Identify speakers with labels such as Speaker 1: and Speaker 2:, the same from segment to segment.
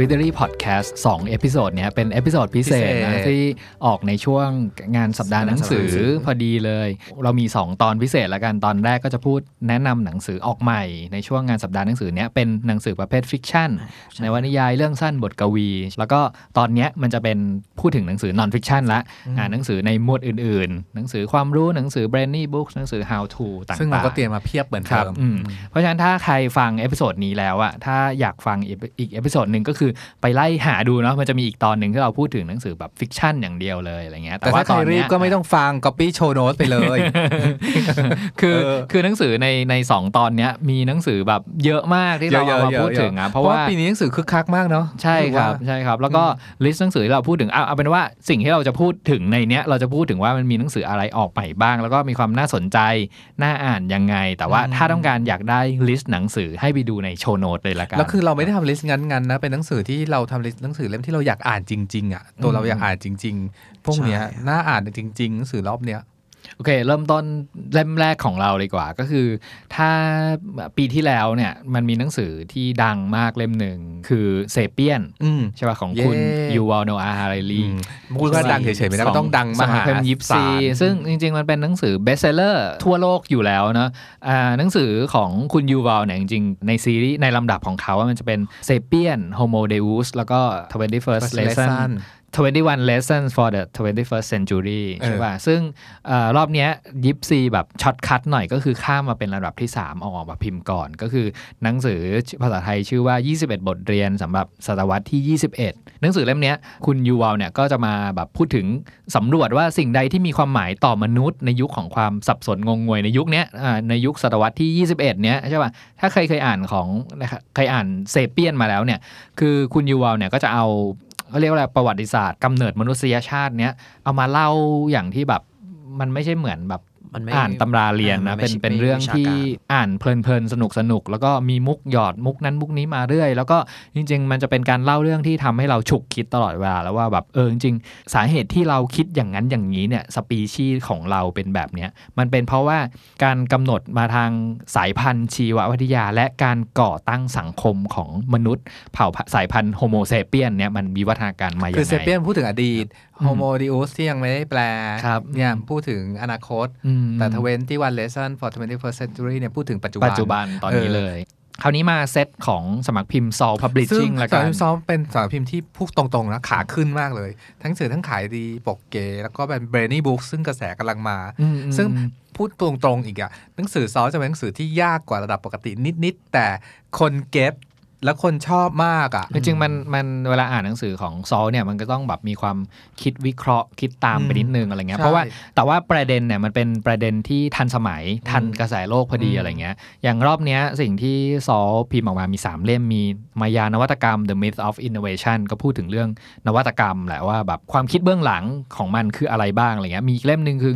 Speaker 1: Readery Podcast 2 episode เนี้ยเป็น episode พิเศษนะที่ออกในช่วงงานสัปดาห์หนังสือ
Speaker 2: สัปดาห์หนังสือ
Speaker 1: พอดีเลย เรามี 2 ตอนพิเศษแล้วกันตอนแรกก็จะพูดแนะนำหนังสือออกใหม่ในช่วงงานสัปดาห์หนังสือเนี้ยเป็นหนังสือประเภท fiction ในวรรณนิยายเรื่องสั้นบทกวี แล้วก็ตอนเนี้ยมันจะเป็นพูดถึงหนังสือ non-fiction ละอ่านหนังสือในหมวดอื่น ๆ หนังสือความรู้หนังสือ b r a n n y Books หนังสือ How to ต่างๆ
Speaker 2: ซึ่งเราก็เตรียมมาเพียบเหมือนเดิมครับ
Speaker 1: อืมเพราะฉะนั้นถ้าใครฟัง episode นี้แล้วอะถ้าอยากฟังอีกอีก episode หนึ่งก็คือไปไล่หาดูเนาะมันจะมีอีกตอนหนึ่งที่เราพูดถึงหนังสือแบบ fiction อย่างเดียวเลยอะไรเงี้ย
Speaker 2: แต่
Speaker 1: ว่า
Speaker 2: ถ้าใครรีบ
Speaker 1: ตอน
Speaker 2: รี
Speaker 1: เนี้ย
Speaker 2: ก็ไม่ต้องฟัง copy show notes ไปเลย
Speaker 1: คือ
Speaker 2: เออ
Speaker 1: คือหนังสือในในสองตอนเนี้ยมีหนังสือแบบเยอะมากที่เราเอามาพูดถึงอะเพราะว่า
Speaker 2: ปีนี้หนังสือคึกคักมากเนาะ
Speaker 1: ใช่ครับใช่ครับ แล้วก็ list หนังสือที่เราพูดถึงเอาเอาเป็นว่าสิ่งที่เราจะพูดถึงในเนี้ยเราจะพูดถึงว่ามันมีหนังสืออะไรออกใหม่บ้าง แล้วก็มีความน่าสนใจน่าอ่านยังไง แต่ว่าถ้าต้องการอยากได้ list หนังสือให้ไปดูใน show notes เลยละกัน
Speaker 2: แล้วคือเราไม่ได้ทำ list งั้นๆนะเป็นหนังสือที่เราทำ list หนังสือเล่มที่เราอยากอ่านจริง ๆ อะ ตัวเราอยากอ่านจริง ๆ พวกเนี้ย
Speaker 3: ใช่
Speaker 2: น่าอ่านจริง ๆ หนังสือรอบเนี้ย
Speaker 1: โอเค เริ่มต้นเล่มแรกของเราเลยดีกว่า ก็คือ ถ้าปีที่แล้วเนี่ยมันมีหนังสือที่ดังมากเล่มหนึ่งคือ Sapiens
Speaker 2: อืม
Speaker 1: ใช่ป่ะของคุณ
Speaker 2: ยู
Speaker 1: วาลโนอาห์ แฮรารี
Speaker 2: พูดว่าดังเฉยๆไม่ได้ก็ต้องดังมหาศาล
Speaker 1: สำนักพิมพ์ยิปซีซึ่งจริง ๆ มันเป็นหนังสือ bestseller ทั่วโลกอยู่แล้วเนาะอ่าหนังสือของคุณยูวาลเนี่ยจริงๆ ในซีรีส์ในลำดับของเขาอะมันจะเป็น Sapiens Homo Deus แล้วก็ 21st
Speaker 2: First
Speaker 1: lesson
Speaker 2: lesson
Speaker 1: 21 lessons for the 21st century
Speaker 2: เออ
Speaker 1: ใช่ป่ะ ซึ่งเออรอบเนี้ยยิปซีแบบ shortcut หน่อยก็คือข้ามมาเป็นระดับที่3เอาออกมาพิมพ์ก่อน ก็คือหนังสือภาษาไทยชื่อว่า 21 บทเรียนสำหรับศตวรรษที่ 21 หนังสือเล่มเนี้ยคุณยูวาลเนี่ยก็จะมาแบบพูดถึงสำรวจว่าสิ่งใดที่มีความหมายต่อมนุษย์ ในยุคของความสับสนงงงวยในยุคเนี้ยอ่าในยุคศตวรรษที่ 21 เนี้ยใช่ป่ะ ถ้าใครเคยอ่านของนะครับเคยอ่านเซเปียนมาแล้วเนี่ย คือคุณยูวาลเนี่ยก็จะเอา เขาเรียกว่าอะไรประวัติศาสตร์กำเนิดมนุษยชาติเนี้ยเอามาเล่าอย่างที่แบบมันไม่ใช่เหมือนแบบ
Speaker 3: มันไม่
Speaker 1: อ่านตำราเรียนนะ
Speaker 3: อ่ามันไม่
Speaker 1: เป็น
Speaker 3: ใช่
Speaker 1: เป็นเรื่อง
Speaker 3: วิชา
Speaker 1: ที่
Speaker 3: การ
Speaker 1: อ่านเพลินๆสนุกสนุกๆแล้วก็มีมุกหยอดมุกนั้นมุกนี้มาเรื่อย แล้วก็จริง ๆ มันจะเป็นการเล่าเรื่องที่ทำให้เราฉุกคิดตลอดเวลาแล้วว่าแบบเออจริงๆสาเหตุที่เราคิดอย่างนั้นอย่างนี้เนี่ยสปีชีส์ของเราเป็นแบบเนี้ยมันเป็นเพราะว่าการกำหนดมาทางสายพันธุ์ชีววิทยา และการก่อตั้งสังคมของมนุษย์ เผ่าสายพันธุ์ Homo Sapiens เนี่ยมันมีวิวัฒนาการมาอย่าง
Speaker 2: คือ
Speaker 1: ไง
Speaker 2: Sapiens พูดถึงอดีต
Speaker 1: อืม
Speaker 2: Homo Deus ที่ยังไม่ได้แปล
Speaker 1: ครับ
Speaker 2: เนี่ยพูดถึงอนาคต
Speaker 1: อืม
Speaker 2: แต่21 lesson for 21st century เนี่ยพูดถึงปัจจุบัน
Speaker 1: ปัจจุบันตอนนี้
Speaker 2: เออ
Speaker 1: เลยคราวนี้มาเซตของสมัครพิมพ์ Sol
Speaker 2: ซึ่ง
Speaker 1: Publishing ละ
Speaker 2: สา
Speaker 1: กั
Speaker 2: ร
Speaker 1: น
Speaker 2: พิมพ์ซ้อมเป็นสารพิมพ์ที่พูดตรงๆนะขาขึ้นมากเลย ทั้งสื่อทั้งขายดีปกเก๋แล้วก็เป็นเบรนี่บุ๊กซึ่งกระแสกำลังมา
Speaker 1: อืมอืม
Speaker 2: ซึ่งพูดตรงๆอีกอะหนังสือซอสจะเป็นหนังสือที่ยากกว่าระดับปกตินิดๆ แต่คนเก็บ แล้วคนชอบมากอะ
Speaker 1: จริงๆมันมันเวลาอ่านหนังสือของซอลเนี่ยมันก็ต้องแบบมีความคิดวิเคราะห์ คิดตามไปนิดนึงอะไรเงี้ย
Speaker 2: ใช่
Speaker 1: เพราะว่าแต่ว่าประเด็นเนี่ยมันเป็นประเด็นที่ทันสมัยทันกระแสโลกพอดี
Speaker 2: อืม
Speaker 1: อะไรเงี้ยอย่างรอบเนี้ยสิ่งที่ซอลพิมพ์ออกมามี 3 เล่มมีมายานวัตกรรม The Myth of Innovation ก็พูดถึงเรื่องนวัตกรรมแหละว่าแบบความคิดเบื้องหลังของมันคืออะไรบ้างอะไรเงี้ยมีอีกเล่มหนึ่งคือ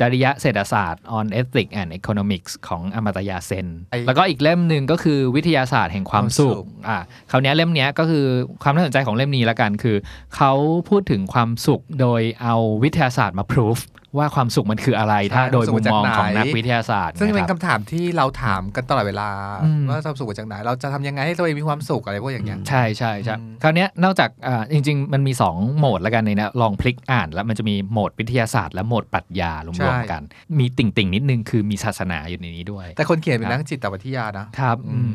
Speaker 1: จริยเศรษฐศาสตร์ on ethics and economics ของอมตยาเซน
Speaker 2: ไอ้
Speaker 1: แล้วก็อีกเล่มหนึ่งก็คือวิทยาศาสตร์แห่งความสุข
Speaker 2: ความสุข
Speaker 1: อ่าคราวเนี้ยเล่มเนี้ยก็คือความน่าสนใจของเล่มนี้ละกันคือ เขาพูดถึงความสุขโดยเอาวิทยาศาสตร์มาพิสูจ ว่าความสุขมันคืออะไร ถ้าโดยมุมมองของนักวิทยาศาสตร์
Speaker 2: ซึ่งเป็น
Speaker 1: นะครับ
Speaker 2: คำถามที่เราถามกันตลอดเวลา
Speaker 1: อืม
Speaker 2: ว่าความสุขมาจากไหน เราจะทำยังไงให้ตัวเองมีความสุขอะไรพวกอย่างเงี้ย
Speaker 1: ใช่ใช่ใช่
Speaker 2: อืม
Speaker 1: คราวเนี้ยนอกจากอ่าจริง ๆ มันมี 2 โหมดแล้วกันในเนี้ยลองพลิกอ่าน แล้วมันจะมีโหมดวิทยาศาสตร์และโหมดปรัชญารวมๆกัน มีติ่งๆนิดนึงคือมีศาสนาอยู่ในนี้ด้วย
Speaker 2: แต่คนเขียนเป็นนักจิตวิทยานะ
Speaker 1: ครับ
Speaker 2: อืม
Speaker 1: อืม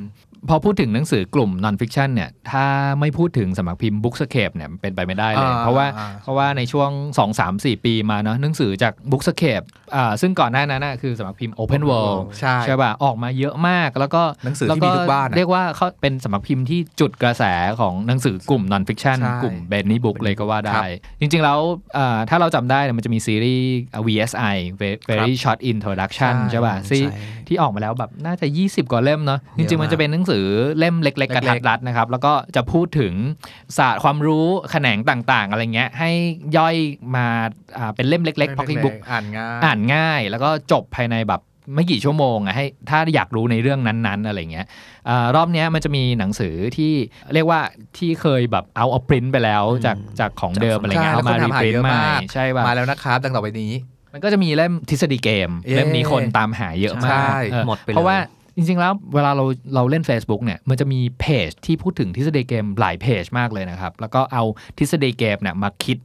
Speaker 1: พอพูดถึงหนังสือกลุ่ม non fiction เนี่ยถ้าไม่พูดถึงสำนักพิมพ์ Bookscape เนี่ยมันเป็นไปไม่ได้เลย
Speaker 2: อ่า
Speaker 1: เพราะว่า
Speaker 2: อ่า
Speaker 1: เพราะว่าในช่วง 2 3 4 ปีมาเนาะหนังสือจาก Bookscape อ่าซึ่งก่อนหน้านั้นนะคือสำนักพิมพ์ Open World
Speaker 2: ใช่
Speaker 1: ป่ะออกมาเยอะมากแล้วก็
Speaker 2: หนังสือที่มีทุกบ้านอะ
Speaker 1: เรียกว่าเขาเป็นสำนักพิมพ์ที่จุดกระแสของหนังสือกลุ่ม non fiction
Speaker 2: ใช่
Speaker 1: กลุ่ม Benny Book เลยก็ว่า
Speaker 2: ค
Speaker 1: ได้
Speaker 2: รับ
Speaker 1: จริงๆแล้วอ่าถ้าเราจำได้เนี่ยมันจะมีซีรีส์ VSI Very Short Introduction
Speaker 2: ใช่
Speaker 1: ใช่ป่ะซี
Speaker 3: ใช่
Speaker 1: ที่ออกมาแล้วแบบน่าจะ 20 กว่าเล่มเนาะจ
Speaker 2: เยอะ
Speaker 1: ริงๆมัน
Speaker 2: มาก
Speaker 1: จะเป็นหนังสือเล่มเล็ก ๆกระทัดรัดนะครับแล้วก็จะพูดถึงศาสตร์ความรู้แขนงต่างๆ อะไรเงี้ยให้ย่อยมาอ่าเป็นเล่มเล็กๆ pocket book
Speaker 2: อ่านง่าย
Speaker 1: อ่านง่าย แล้วก็จบภายในแบบไม่กี่ชั่วโมงอะให้ถ้าอยากรู้ในเรื่องนั้นๆอะไรเงี้ยอารอบเนี้ยมันจะมีหนังสือที่เรียกว่าที่เคยแบบเอาเอาปริ้นไปแล้วจากจากของเดิมอะไรเงี้ย
Speaker 2: ใช่
Speaker 1: เอามา
Speaker 2: แล้วคน
Speaker 1: รี
Speaker 2: ทำหา
Speaker 1: ปริ้น
Speaker 2: เยอะ
Speaker 1: ใหม่
Speaker 2: มาก
Speaker 1: ใช่ป่ะ
Speaker 2: มาแล้วนะครับดังต่อไปนี้
Speaker 1: มันก็จะมีเล่มทฤษฎีเกม
Speaker 2: เย้
Speaker 1: เล่มนี้คนตามหาเยอะมาก
Speaker 2: ใช่
Speaker 1: เออ
Speaker 3: หมดไปเลย
Speaker 1: เพราะว่าจริงๆ แล้วเวลาเราเราเล่น Facebook เนี่ยมันจะมีเพจที่พูดถึงทฤษฎีเกมหลายเพจมากเลยนะครับ แล้วก็เอาทฤษฎีเกมเนี่ยมาคิด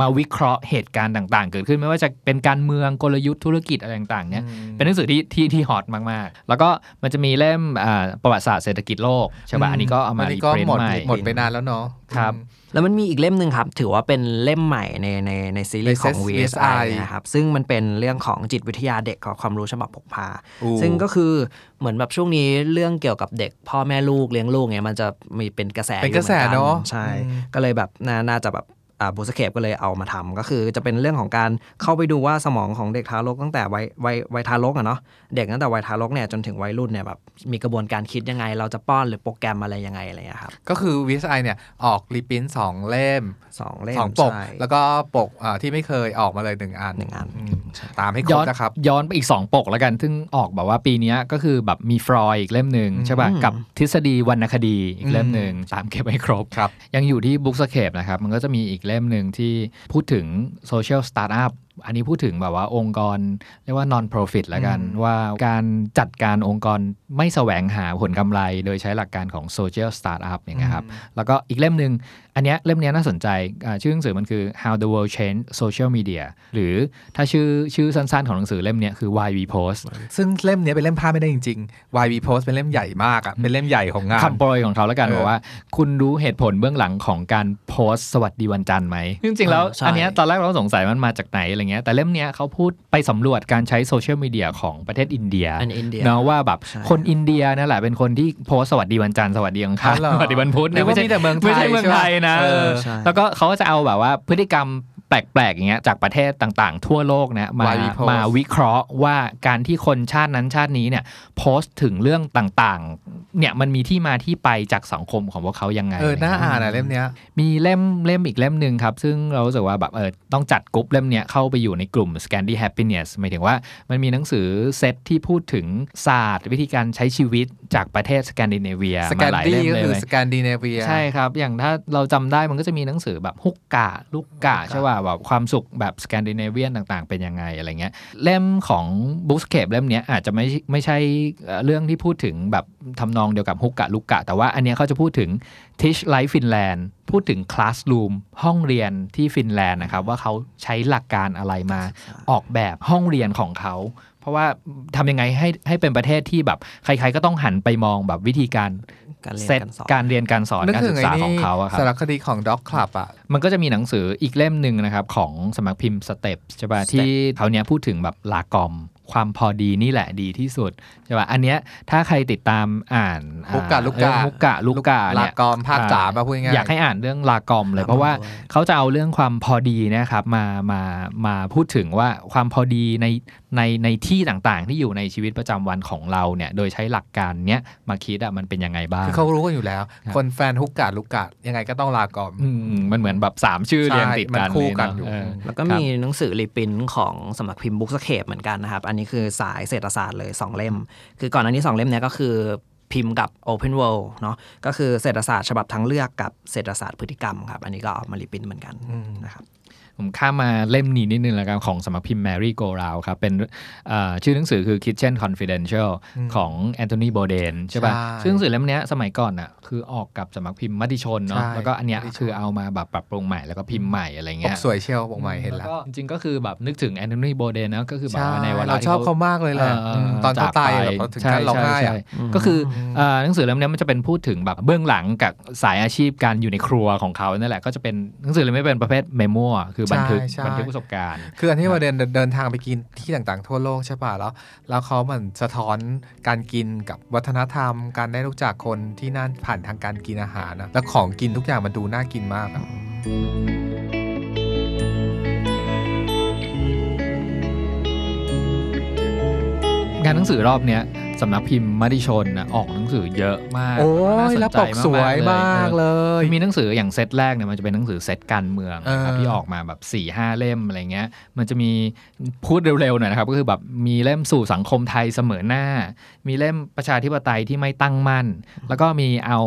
Speaker 1: มาวิเคราะห์เหตุการณ์ต่างๆ เกิดขึ้นไม่ว่าจะเป็นการเมืองกลยุทธ์ธุรกิจอะไรต่างๆเนี่ยเป็นหนังสือที่ที่ที่ฮอตมากๆ แล้วก็มันจะมีเล่มอ่าประวัติศาสตร์เศรษฐกิจโลกใช่ป่ะอันนี้ก็เอามา
Speaker 2: อัน
Speaker 1: รี
Speaker 2: นี้ก็
Speaker 1: ปริน
Speaker 2: หมด
Speaker 1: ใหม่
Speaker 2: หมดไปนานแล้วเนาะ
Speaker 1: ครับ
Speaker 2: อืม
Speaker 3: แล้วมันมีอีกเล่มหนึ่งครับ ถือว่าเป็นเล่มใหม่ในในในซีรีส์ของ
Speaker 2: ใน
Speaker 3: VSI
Speaker 2: VSI
Speaker 3: นะครับ ซึ่งมันเป็นเรื่องของจิตวิทยาเด็กกับความรู้ฉบับพกพา
Speaker 2: อู้
Speaker 3: ซึ่งก็คือเหมือนแบบช่วงนี้เรื่องเกี่ยวกับเด็ก พ่อแม่ลูกเลี้ยงลูกเนี่ยมันจะมีเป็นกระแส
Speaker 2: เป็น
Speaker 3: อยู่
Speaker 2: กระแส
Speaker 3: หมือ
Speaker 2: เนอะ
Speaker 3: ใช่
Speaker 2: อืม
Speaker 3: ก็เลยแบบน่าน่าจะแบบอ่า บูสเคปก็เลยเอามาทำก็คือจะเป็นเรื่องของการเข้าไปดูว่าสมองของเด็กทารกตั้งแต่วัยวัยวัยทารกอะเนาะเด็กตั้งแต่วัยทารกเนี่ยจนถึงวัยรุ่นเนี่ยแบบมีกระบวนการคิดยังไง เราจะป้อนหรือโปรแกรมอะไรยังไงอะไรอย่างเงี้ยครับ
Speaker 2: ก็คือ VSI เนี่ยออกรีปรินท์สองเล่ม
Speaker 3: สองเล่ม
Speaker 2: สองปก
Speaker 3: ใช่
Speaker 2: แล้วก็ปกอ่าที่ไม่เคยออกมาเลยหนึ่งอัน
Speaker 3: หนึ่งอัน
Speaker 2: มตามให้คร
Speaker 1: ย้
Speaker 2: บ
Speaker 1: อน
Speaker 2: นะครับ
Speaker 1: ย้อนไปอีก 2 ปกแล้วกันซึ่งออกแบบว่าปีเนี้ยก็คือแบบมีฟรอยด์อีกเล่มหนึ่ง
Speaker 2: อืม
Speaker 1: ใช่ป่ะกับทฤษฎีวรรณคดีอีกเล่ม
Speaker 2: อืม
Speaker 1: หนึ่งตามเก็บให้ครบ
Speaker 2: ครับ
Speaker 1: ยังอยู่ที่ Bookscape นะครับมันก็จะมีอีกเล่มหนึ่งที่พูดถึง social startup อันนี้พูดถึงแบบว่าองค์กรเรียกว่า non profit แล้วกัน
Speaker 2: อืม
Speaker 1: ว่าการจัดการองค์กรไม่แสวงหาผลกำไร โดยใช้หลักการของ social startup อย่างเงี้ยครับ แล้วก็อีกเล่มหนึ่งอันเนี้ยเล่มเนี้ยน่าสนใจอ่าชื่อหนังสือมันคือ how the world changed social media หรือถ้าชื่อชื่อสั้นๆ ของหนังสือเล่มเนี้ยคือ why we post
Speaker 2: ซึ่งเล่มเนี้ยเป็นเล่มพลาดไม่ได้จริงๆ YB Post เป็นเล่มใหญ่มากอะเป็นเล่มใหญ่ของงาน
Speaker 1: คำโปรยของเขาแล้วกัน
Speaker 2: เออ
Speaker 1: บอกว่า คุณรู้เหตุผลเบื้องหลังของการโพสต์สวัสดีวันจันทร์ไหมจริงๆแล้ว
Speaker 3: เออใช่
Speaker 1: อันเนี้ยตอนแรกเราก็สงสัยมันมาจากไหนอะไรเงี้ยแต่เล่มเนี้ยเขาพูดไปสำรวจการใช้โซเชียลมีเดียของประเทศอินเดีย
Speaker 3: อันอินเดีย
Speaker 1: เนาะว่าแบบ
Speaker 3: ใช่
Speaker 1: คนอินเดียนั่นแหละเป็นคนที่โพสต์สวัสดีวันจันทร์สวัสดีอังคาร
Speaker 2: อ๋อเหรอ
Speaker 1: สวัสดีวันพุธ
Speaker 2: นึกว่า
Speaker 1: ไม่ใช่
Speaker 2: มีแต่เมืองไทย
Speaker 1: ไม่ใช่เมืองไทยนะ
Speaker 2: ใช่ปะ
Speaker 1: เออ
Speaker 3: ใช่
Speaker 1: แล้วก็เขาก็จะเอาแบบว่าพฤติกรรมแปลกๆอย่างเงี้ยจากประเทศต่างๆ ทั่วโลกเนี่ยมา
Speaker 2: Why we post
Speaker 1: มาวิเคราะห์ว่าการที่คนชาตินั้นชาตินี้เนี่ยโพสต์ถึงเรื่องต่างๆ เนี่ยมันมีที่มาที่ไปจากสังคมของพวกเขายังไง
Speaker 2: เออน่าอ่านอะเล่มเนี้ย
Speaker 1: มีเล่มเล่มอีกเล่มหนึ่งครับ ซึ่งเรารู้สึกว่าแบบเออต้องจัดกลุ่มเล่มเนี้ยเข้าไปอยู่ในกลุ่ม Scandi Happiness หมายถึงว่ามันมีหนังสือเซตที่พูดถึงศาสตร์ วิธีการใช้ชีวิตจากประเทศสแกนดิเนเวีย
Speaker 2: Scandi
Speaker 1: มาหลายเล่ม
Speaker 2: ก็
Speaker 1: เลย
Speaker 2: คือ
Speaker 1: ไหม
Speaker 2: สแกนดิเนเวีย
Speaker 1: ใช่ครับ อย่างถ้าเราจำได้มันก็จะมีหนังสือแบบ Hygge Lykke ใช่ป่ะแบบความสุขแบบสแกนดิเนเวียนต่างๆ เป็นยังไงอะไรเงี้ยเล่มของ Bookscape เล่มเนี้ยอาจจะไม่ไม่ใช่เอ่อเรื่องที่พูดถึงแบบทำนองเดียวกับ Hygge Lykke แต่ว่าอันเนี้ยเขาจะพูดถึง Teach Like Finland พูดถึง Classroom ห้องเรียนที่ฟินแลนด์นะครับ ว่าเขาใช้หลักการอะไรมาออกแบบห้องเรียนของเขา เพราะว่าทำยังไงให้ให้เป็นประเทศที่แบบใครๆก็ต้องหันไปมองแบบวิธีการ
Speaker 3: การเรียน
Speaker 1: เซต
Speaker 3: การสอน
Speaker 1: การเรียนการสอน
Speaker 2: นึกถึงไอ้นี่
Speaker 1: การศึกษาของเขาอะครับ
Speaker 2: สารคดีของ Doc Club อะ
Speaker 1: มันก็จะมีหนังสืออีกเล่มหนึ่งนะครับ ของสำนักพิมพ์ Step ใช่ป่ะ
Speaker 3: Step
Speaker 1: ที่เขาเนี้ยพูดถึงแบบลากอม ความพอดีนี่แหละดีที่สุดใช่ป่ะอันเนี้ยถ้าใครติดตามอ่าน
Speaker 2: ฮุกกะ
Speaker 1: อ่า
Speaker 2: ลูกกะ
Speaker 1: เออฮุกกะลูกกะ
Speaker 2: ลา
Speaker 1: เนี่ย
Speaker 2: กรภาคสามมาพูดง่ายๆ
Speaker 1: อยากให้อ่านเรื่องลากอมเลย เพราะว่าเขาจะเอาเรื่องความพอดีเนะครับมามามาพูดถึงว่าความพอดีในในในที่ต่างๆ ที่อยู่ในชีวิตประจำวันของเราเนี่ยโดยใช้หลักการเนี้ยมาคิดอะมันเป็นยังไงบ้าง
Speaker 2: คือเขารู้กันอยู่แล้ว
Speaker 1: ครับ
Speaker 2: คนแฟนฮุกกะลูกกะยังไงก็ต้องลากร
Speaker 1: อืมมันเหมือนแบบสามชื่อ
Speaker 2: ใช่
Speaker 1: เรียงติดกัน
Speaker 2: มันคู่กันอยู่
Speaker 1: เลย
Speaker 3: แล้วก็มีหนังสือ reprint ของสำนักพิมพ์ Bookscape เหมือนกันนะครับอันนี้คือสายเศรษฐศาสตร์เลย 2 เล่ม คือก่อนอันนี้ 2 เล่มเนี้ยก็คือพิมพ์กับ Openworlds เนาะก็คือเศรษฐศาสตร์ฉบับทางเลือกกับเศรษฐศาสตร์พฤติกรรมครับ อันนี้ก็ออกมา reprint เหมือนกันนะครับ
Speaker 1: ผมข้ามมาเล่มนี้นิดนึงแล้วกันของสำนักพิมพ์ Merry Go Round ครับ เป็นเอ่อชื่อหนังสือคือ Kitchen Confidential ของ Anthony Bourdain ใช่ป่ะ
Speaker 2: ใช่
Speaker 1: ซึ่งหนังสือเล่มเนี้ยสมัยก่อนอะคือออกกับสำนักพิมพ์มติชนเนาะ
Speaker 2: ใช่
Speaker 1: แล้วก็อันเนี้ย
Speaker 2: มติชน
Speaker 1: คือเอามาแบบปรับปรุงใหม่แล้วก็พิมพ์ใหม่อะไรเงี้ยปก
Speaker 2: สวยเชียวปกใหม่เห็นแล้ว
Speaker 1: ก็จริงๆก็คือแบบนึกถึง Anthony Bourdain นะก็คือแบบ
Speaker 2: ใช่
Speaker 1: ว่าในเวลา
Speaker 2: เรา
Speaker 1: ที่
Speaker 2: ชอบเขามากเลยแหละอืมตอนเขาตาย
Speaker 1: จก
Speaker 2: แบบเราถึงขั้นร้องไห้อะ
Speaker 1: ใช่ใช่ก็คือเอ่อหนังสือเล่มเนี้ยมันจะเป็นพูดถึงแบบเบื้องหลังกับสายอาชีพการอยู่ในครัวของเขานั่นแหละก็จะเป็นหนังสือเล่มนี้เป็นประเภทเมโมคือบันทึก
Speaker 2: ใช่ใช่
Speaker 1: บันทึกประสบการณ์
Speaker 2: คืออันที่มาเดินเดินทางไปกินที่ต่างๆ ทั่วโลกใช่ป่ะแล้ว แล้วเขาเหมือนสะท้อนการกินกับวัฒนธรรม การได้รู้จักคนที่นั่นผ่านทางการกินอาหารนะแล้วของกินทุกอย่างมันดูน่ากินมากอะ
Speaker 1: งานหนังสือรอบเนี้ย สำนักพิมพ์มติชนนะออกหนังสือเยอะมาก
Speaker 2: โอ้
Speaker 1: น่าสนใจ
Speaker 2: แล้วปกสวยมาก
Speaker 1: เล
Speaker 2: ยเอ
Speaker 1: อมีหนังสืออย่างเซตแรกเนี่ยมันจะเป็นหนังสือเซตการเมืองนะครับ
Speaker 2: เออ
Speaker 1: ที่ออกมาแบบสี่ห้าเล่มอะไรเงี้ย มันจะมีพูดเร็วๆหน่อยนะครับ ก็คือแบบมีเล่มสู่สังคมไทยเสมอหน้า มีเล่มประชาธิปไตยที่ไม่ตั้งมั่น แล้วก็มีเอา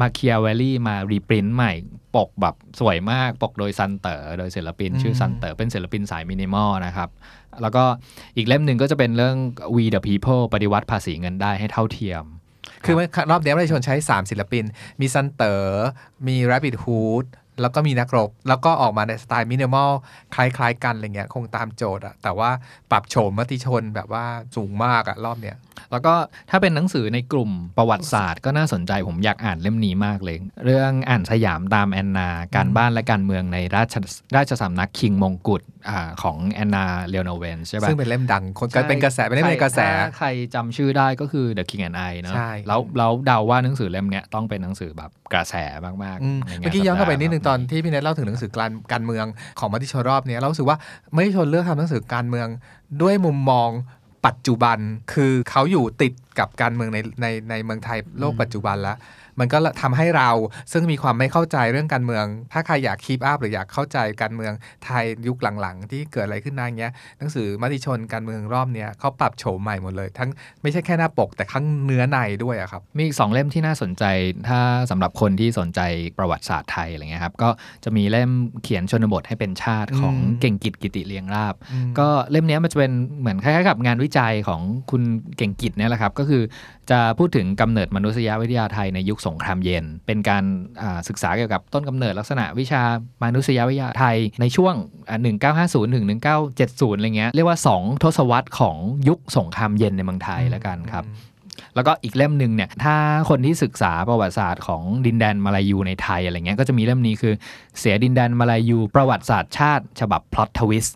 Speaker 1: มาเคียเวลลี่มา reprint ใหม่ ปกแบบสวยมากปกโดยซันเตอร์โดยศิลปิน ชื่อซันเตอร์เป็นศิลปินสายมินิมอลนะครับ แล้วก็อีกเล่มหนึ่งก็จะเป็นเรื่อง We the People ปฏิวัติภาษีเงินได้ให้เท่าเทียม
Speaker 2: คือมันรอบเนี้ยประชาชนใช้ 3 ศิลปิน มีซันเตอร์มี Rabbit Hood แล้วก็มีนักรบ แล้วก็ออกมาในสไตล์มินิมอลคล้ายๆ กันอะไรเงี้ยคงตามโจทย์อะแต่ว่าปรับโฉมมติชนแบบว่าสูงมากอะรอบเนี้ย
Speaker 1: แล้วก็ถ้าเป็นหนังสือในกลุ่มประวัติศาสตร์ก็น่าสนใจผมอยากอ่านเล่มนี้มากเลย เรื่องอ่านสยามตามแอนนา การบ้านและการเมืองในราชราชสำนักคิงมงกุฎอ่าของแอนนาเลโนเวนใช่ปะ
Speaker 2: ซึ่งเป็นเล่มดังคนก็เป็นกระแสเป็นเล่มในกระแส
Speaker 1: ถ้าใครจำชื่อได้ก็คือ The King and I เนอะ
Speaker 2: ใช่
Speaker 1: แล้วแล้วเดาว่าหนังสือเล่มเนี้ยต้องเป็นหนังสือแบบกระแสมาก
Speaker 2: อืม
Speaker 1: ๆในงา
Speaker 2: เมื่อกี้ย้อนกลับไปนิดนึงตอนที่พี่เนทเล่าถึงหนังสือการการเมืองของมติชนรอบเนี้ยเราสึกว่าไม่ชนเลือกทำหนังสือการเมืองด้วยมุมมองปัจจุบันคือเขาอยู่ติดกับการเมืองในในในเมืองไทยโลกปัจจุบันแล้ว มันก็ทำให้เราซึ่งมีความไม่เข้าใจเรื่องการเมือง ถ้าใครอยากคีปอัพหรืออยากเข้าใจการเมืองไทยยุคหลังๆ ที่เกิดอะไรขึ้นนางเงี้ยหนังสือมติชนการเมืองรอบเนี้ยเขาปรับโฉมใหม่หมดเลย ทั้งไม่ใช่แค่หน้าปกแต่ข้างเนื้อในด้วยอะครับ
Speaker 1: มีอีกสองเล่มที่น่าสนใจถ้าสำหรับคนที่สนใจประวัติศาสตร์ไทยอะไรเงี้ยครับก็จะมีเล่มเขียนชนบทให้เป็นชาติของ
Speaker 2: อืม
Speaker 1: เก่งกิจกิติเลียงราบ
Speaker 2: อืม
Speaker 1: ก็เล่มเนี้ยมันจะเป็นเหมือนคล้ายๆกับงานวิจัยของคุณเก่งกิจเนี่ยแหละครับก็คือจะพูดถึงกำเนิดมนุษยวิทยาไทยในยุคสงครามเย็น เป็นการอ่าศึกษาเกี่ยวกับต้นกำเนิดลักษณะวิชามนุษยวิทยาไทยในช่วงอ่า1950ถึง1970 อะไรเงี้ย เรียกว่า 2 ทศวรรษของยุคสงครามเย็นในเมืองไทยแล้วกันครับแล้วก็อีกเล่มหนึ่งเนี่ย ถ้าคนที่ศึกษาประวัติศาสตร์ของดินแดนมาลายูในไทยอะไรเงี้ย ก็จะมีเล่มนี้คือเสียดินแดนมาลายูประวัติศาสตร์ชาติ ฉบับพล็อตทวิส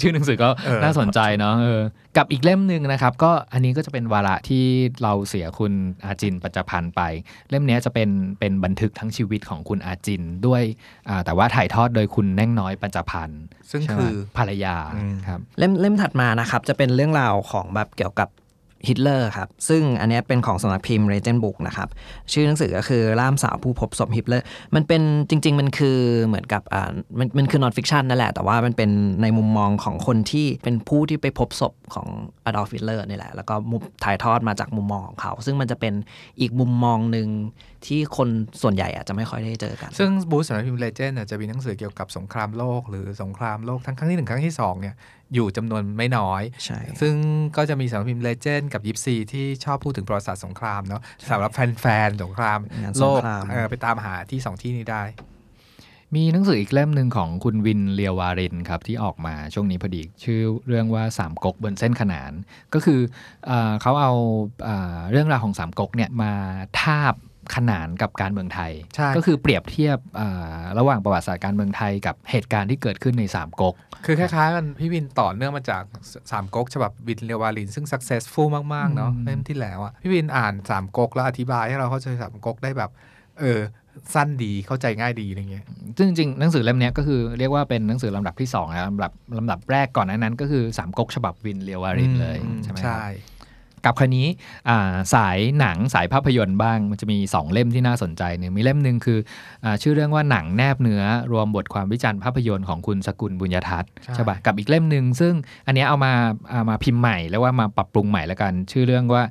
Speaker 1: ชื่อหนังสือก็
Speaker 2: เออ
Speaker 1: น่าสนใจเนาะเออกับอีกเล่มหนึ่งนะครับ ก็อันนี้ก็จะเป็นวาระที่เราเสียคุณอาจินปัจจพันธ์ไป เล่มเนี้ยจะเป็นเป็นบันทึกทั้งชีวิตของคุณอาจินด้วยอ่าแต่ว่าถ่ายทอดโดยคุณแน่งน้อยปัจจพันธ์
Speaker 2: ซึ่ง
Speaker 1: ใช่ไหม
Speaker 2: คือ
Speaker 1: ภรรยา
Speaker 2: อืม
Speaker 1: ครับ
Speaker 3: เล่มเล่มถัดมานะครับจะเป็นเรื่องราวของแบบเกี่ยวกับ ฮิตเลอร์ครับ ซึ่งอันเนี้ยเป็นของสำนักพิมพ์ r e g e n Book นะครับ ชื่อหนังสือก็คือล่ามสาวผู้พบศพฮิตเลอร์ มันเป็นจริง ๆ มันคือเหมือนกับอ่ามันมันคือนอนฟิ c ชันนั่นแหละ แต่ว่ามันเป็นในมุมมองของคนที่เป็นผู้ที่ไปพบศพของอดอล์ฟฮิตเลอร์นี่แหละ แล้วก็มุมถ่ายทอดมาจากมุมมองของเขา ซึ่งมันจะเป็นอีกมุมมองหนึ่งที่คนส่วนใหญ่อาจจะไม่ค่อยได้เจอกัน
Speaker 2: ซึ่งบูธสำนักพิมพ์เลเจนด์จะมีหนังสือเกี่ยวกับสงครามโลก หรือสงครามโลกทั้งครั้งที่หนึ่งครั้งที่สองเนี่ยอยู่จำนวนไม่น้อย
Speaker 3: ใช่
Speaker 2: ซึ่งก็จะมีสำนักพิมพ์เลเจนด์กับยิปซีที่ชอบพูดถึงประวัติศาสตร์สงครามเนาะสำหรับแฟนๆสงคราม
Speaker 3: งาน
Speaker 2: โล
Speaker 3: สง
Speaker 2: ก
Speaker 3: คราม
Speaker 2: เออไปตามหาที่สองที่นี้ได้
Speaker 1: มีหนังสืออีกเล่มหนึ่งของคุณวินเลียววารินครับ ที่ออกมาช่วงนี้พอดี ชื่อเรื่องว่าสามก๊กบนเส้นขนาน ก็คือเออเขาเอาเอ่อเรื่องราวของสามก๊กเนี่ยมาทาบ ขนานกับการเมืองไทย
Speaker 2: ใช่
Speaker 1: ก็คือเปรียบเทียบเอ่อระหว่างประวัติศาสตร์การเมืองไทยกับเหตุการณ์ที่เกิดขึ้นในสามก๊ก
Speaker 2: คือคล้ายๆมันพี่วินต่อเนื่องมาจากสามก๊กฉบับวินเรียววาลินซึ่ง successful มากๆเนาะ
Speaker 1: อืม
Speaker 2: เล่มที่แล้วอะพี่วินอ่านสามก๊กแล้วอธิบายให้เราเข้าใจสามก๊กได้แบบ เออสั้นดีเข้าใจง่ายดีอะไรเงี้ย
Speaker 1: ซึ่งจริงๆหนังสือเล่มเนี้ยก็คือเรียกว่าเป็นหนังสือลำดับที่สองนะลำดับลำดับแรกก่อนหนานั้นก็คือสามก๊กฉบับวินเลียววารินเลย
Speaker 2: อืม
Speaker 1: ใช่ไหมครับ
Speaker 2: ใช่
Speaker 1: กับคันนี้อ่าสายหนังสายภาพยนตร์บ้าง มันจะมี 2 เล่มที่น่าสนใจหนึ่งมีเล่มหนึ่งคืออาชื่อเรื่องว่าหนังแนบเนื้อรวมบทความวิจารณ์ภาพยนตร์ของคุณสกุลบุญยทัศน์
Speaker 2: ใช่
Speaker 1: ใช่ปะกับอีกเล่มหนึ่งซึ่งอันเนี้ยเอามาเอามาพิมพ์ใหม่แล้วว่ามาปรับปรุงใหม่แล้วกัน ชื่อเรื่องว่า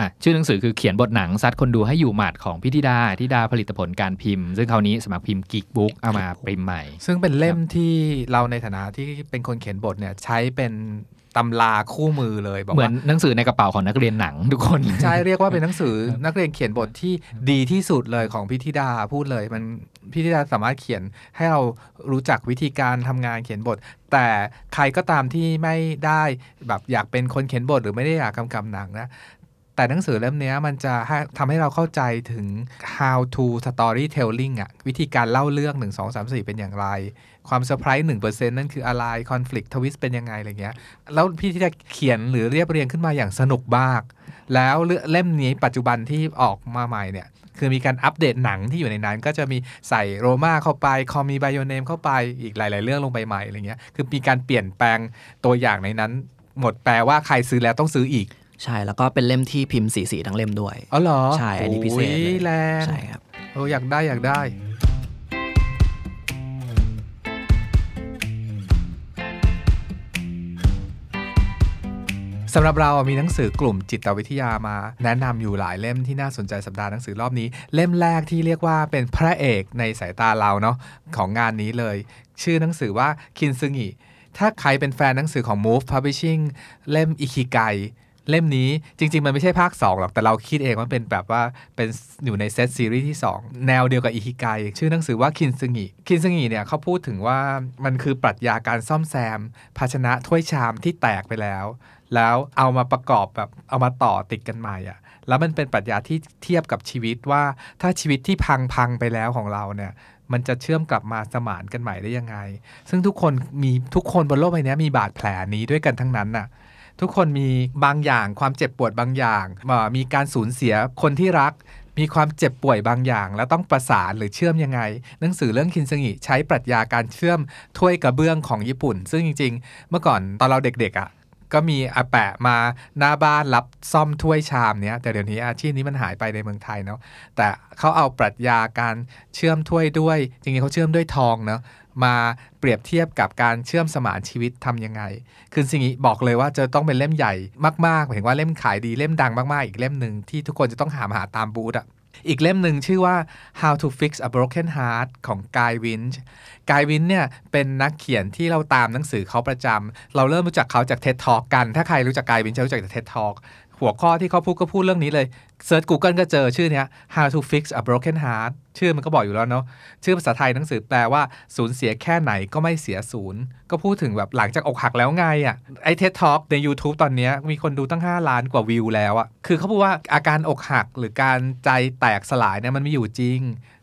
Speaker 1: อะชื่อหนังสือคือเขียนบทหนังซัดคนดูให้อยู่หมัดของพิธิดาธิดาผลิตผลการพิมพ์ ซึ่งคราวนี้สมัครพิมพ์กิกบุ๊กเอามาพิมพ์ใหม่
Speaker 2: ซึ่งเป็นเล่มที่เราในฐานะที่เป็นคนเขียนบทเนี่ยใช้เป็นตำราคู่มือเลยบอก
Speaker 1: เหมือ
Speaker 2: ว่า
Speaker 1: นหนังสือในกระเป๋าของนักเรียนหนังทุกคน
Speaker 2: ใช่เรียกว่าเป็นหนังสือนักเรียนเขียนบทที่ดีที่สุดเลยของพิธิดาพูดเลยมันพิธิดาสามารถเขียนให้เรารู้จักวิธีการทำงานเขียนบท แต่ใครก็ตามที่ไม่ได้แบบอยากเป็นคนเขียนบทหรือไม่ได้อยากกำกับหนังนะ แต่หนังสือเล่มนี้มันจะทำให้เราเข้าใจถึง how to storytelling อะวิธีการเล่าเรื่อง 1 2 3 4 เป็นอย่างไร ความเซอร์ไพรส์หนึ่งเปอร์เซ็นต์นั่นคืออะไร คอนฟ lict ทวิสเป็นยังไงอะไรเงี้ย แล้วพี่ที่จะเขียนหรือเรียบเรียงขึ้นมาอย่างสนุกมาก แล้วเล่มนี้ปัจจุบันที่ออกมาใหม่เนี่ยคือมีการอัปเดตหนังที่อยู่ในนั้น ก็จะมีใส่โรมาเข้าไป คอมีไบโอเนมเข้าไปอีกหลาย ๆ เรื่องลงไปใหม่อะไรเงี้ยคือมีการเปลี่ยนแปลงตัวอย่างในนั้น หมดแปลว่าใครซื้อแล้วต้องซื้ออีก
Speaker 3: ใช่แล้วก็เป็นเล่มที่พิมพ์สีสีทั้งเล่มด้วย
Speaker 2: อ๋อเหรอ
Speaker 3: ใช่อันนี้พิเศษเลย
Speaker 2: โอ้ยแรง
Speaker 3: ใช่ครับ
Speaker 2: เอออยากได้อยากได้สำหรับเรามีหนังสือกลุ่มจิตวิทยามา แนะนำอยู่หลายเล่มที่น่าสนใจสัปดาห์หนังสือรอบนี้ เล่มแรกที่เรียกว่าเป็นพระเอกในสายตาเราเนาะของงานนี้เลย ชื่อหนังสือว่าคินซึงิถ้าใครเป็นแฟนหนังสือของ Move Publishing เล่มอิคิไก เล่มนี้จริง ๆ มันไม่ใช่ภาค 2 หรอก แต่เราคิดเองว่าเป็นแบบว่าเป็นอยู่ในเซตซีรีส์ที่ 2 แนวเดียวกับอิฮิไกชื่อหนังสือว่าคินซึงิคินซึงิเนี่ยเขาพูดถึงว่ามันคือปรัชญาการซ่อมแซม ภาชนะถ้วยชามที่แตกไปแล้ว แล้วเอามาประกอบแบบเอามาต่อติดกันใหม่อะแล้วมันเป็นปรัชญาที่เทียบกับชีวิตว่าถ้าชีวิตที่พังพังไปแล้วของเราเนี่ยมันจะเชื่อมกลับมาสมานกันใหม่ได้ยังไง ซึ่งทุกคนมีทุกคนบนโลกใบนี้มีบาดแผลนี้ด้วยกันทั้งนั้นน่ะ ทุกคนมีบางอย่าง ความเจ็บปวดบางอย่าง มีการสูญเสียคนที่รัก มีความเจ็บป่วยบางอย่าง แล้วต้องประสานหรือเชื่อมยังไง หนังสือเรื่องคินซึงิใช้ปรัชญาการเชื่อมถ้วยกระเบื้องของญี่ปุ่น ซึ่งจริง ๆ เมื่อก่อนตอนเราเด็กๆอะ่ะ ก็มีอาแปะมาหน้าบ้านรับซ่อมถ้วยชามเนี้ยแต่เดี๋ยวนี้อาชีพนี้มันหายไปในเมืองไทยเนาะแต่เขาเอาปรัชญาการเชื่อมถ้วยด้วย จริงๆเขาเชื่อมด้วยทองเนาะมาเปรียบเทียบกับการเชื่อมสมานชีวิตทำยังไง คือสิ่งนี้บอกเลยว่าจะต้องเป็นเล่มใหญ่มากๆหมายถึงว่าเล่มขายดีเล่มดังมากๆอีกเล่มหนึ่งที่ทุกคนจะต้องหามาหาตามบูธอะ อีกเล่มหนึ่งชื่อว่า How to Fix a Broken Heart ของ Guy Winch กายวินเนี่ยเป็นนักเขียนที่เราตามหนังสือเขาประจำ เราเริ่มรู้จักเขาจาก TED Talk กัน ถ้าใครรู้จักกายวินจะรู้จักจาก TED Talk หัวข้อที่เขาพูดก็พูดเรื่องนี้เลย เซิร์ช Google ก็เจอชื่อเนี้ย How to Fix a Broken Heart ชื่อมันก็บอกอยู่แล้วเนาะชื่อภาษาไทยหนังสือแปลว่าสูญเสียแค่ไหนก็ไม่เสียศูนย์ ก็พูดถึงแบบหลังจากอกหักแล้วไงอะ่ะไอ้ TED Talk ใน YouTube ตอนนี้มีคนดูตั้ง 5 ล้านกว่าวิวแล้วอะ่ะคือเขาพูดว่าอาการอกหักหรือการใจแตกสลายเนี่ยมันมีอยู่จริง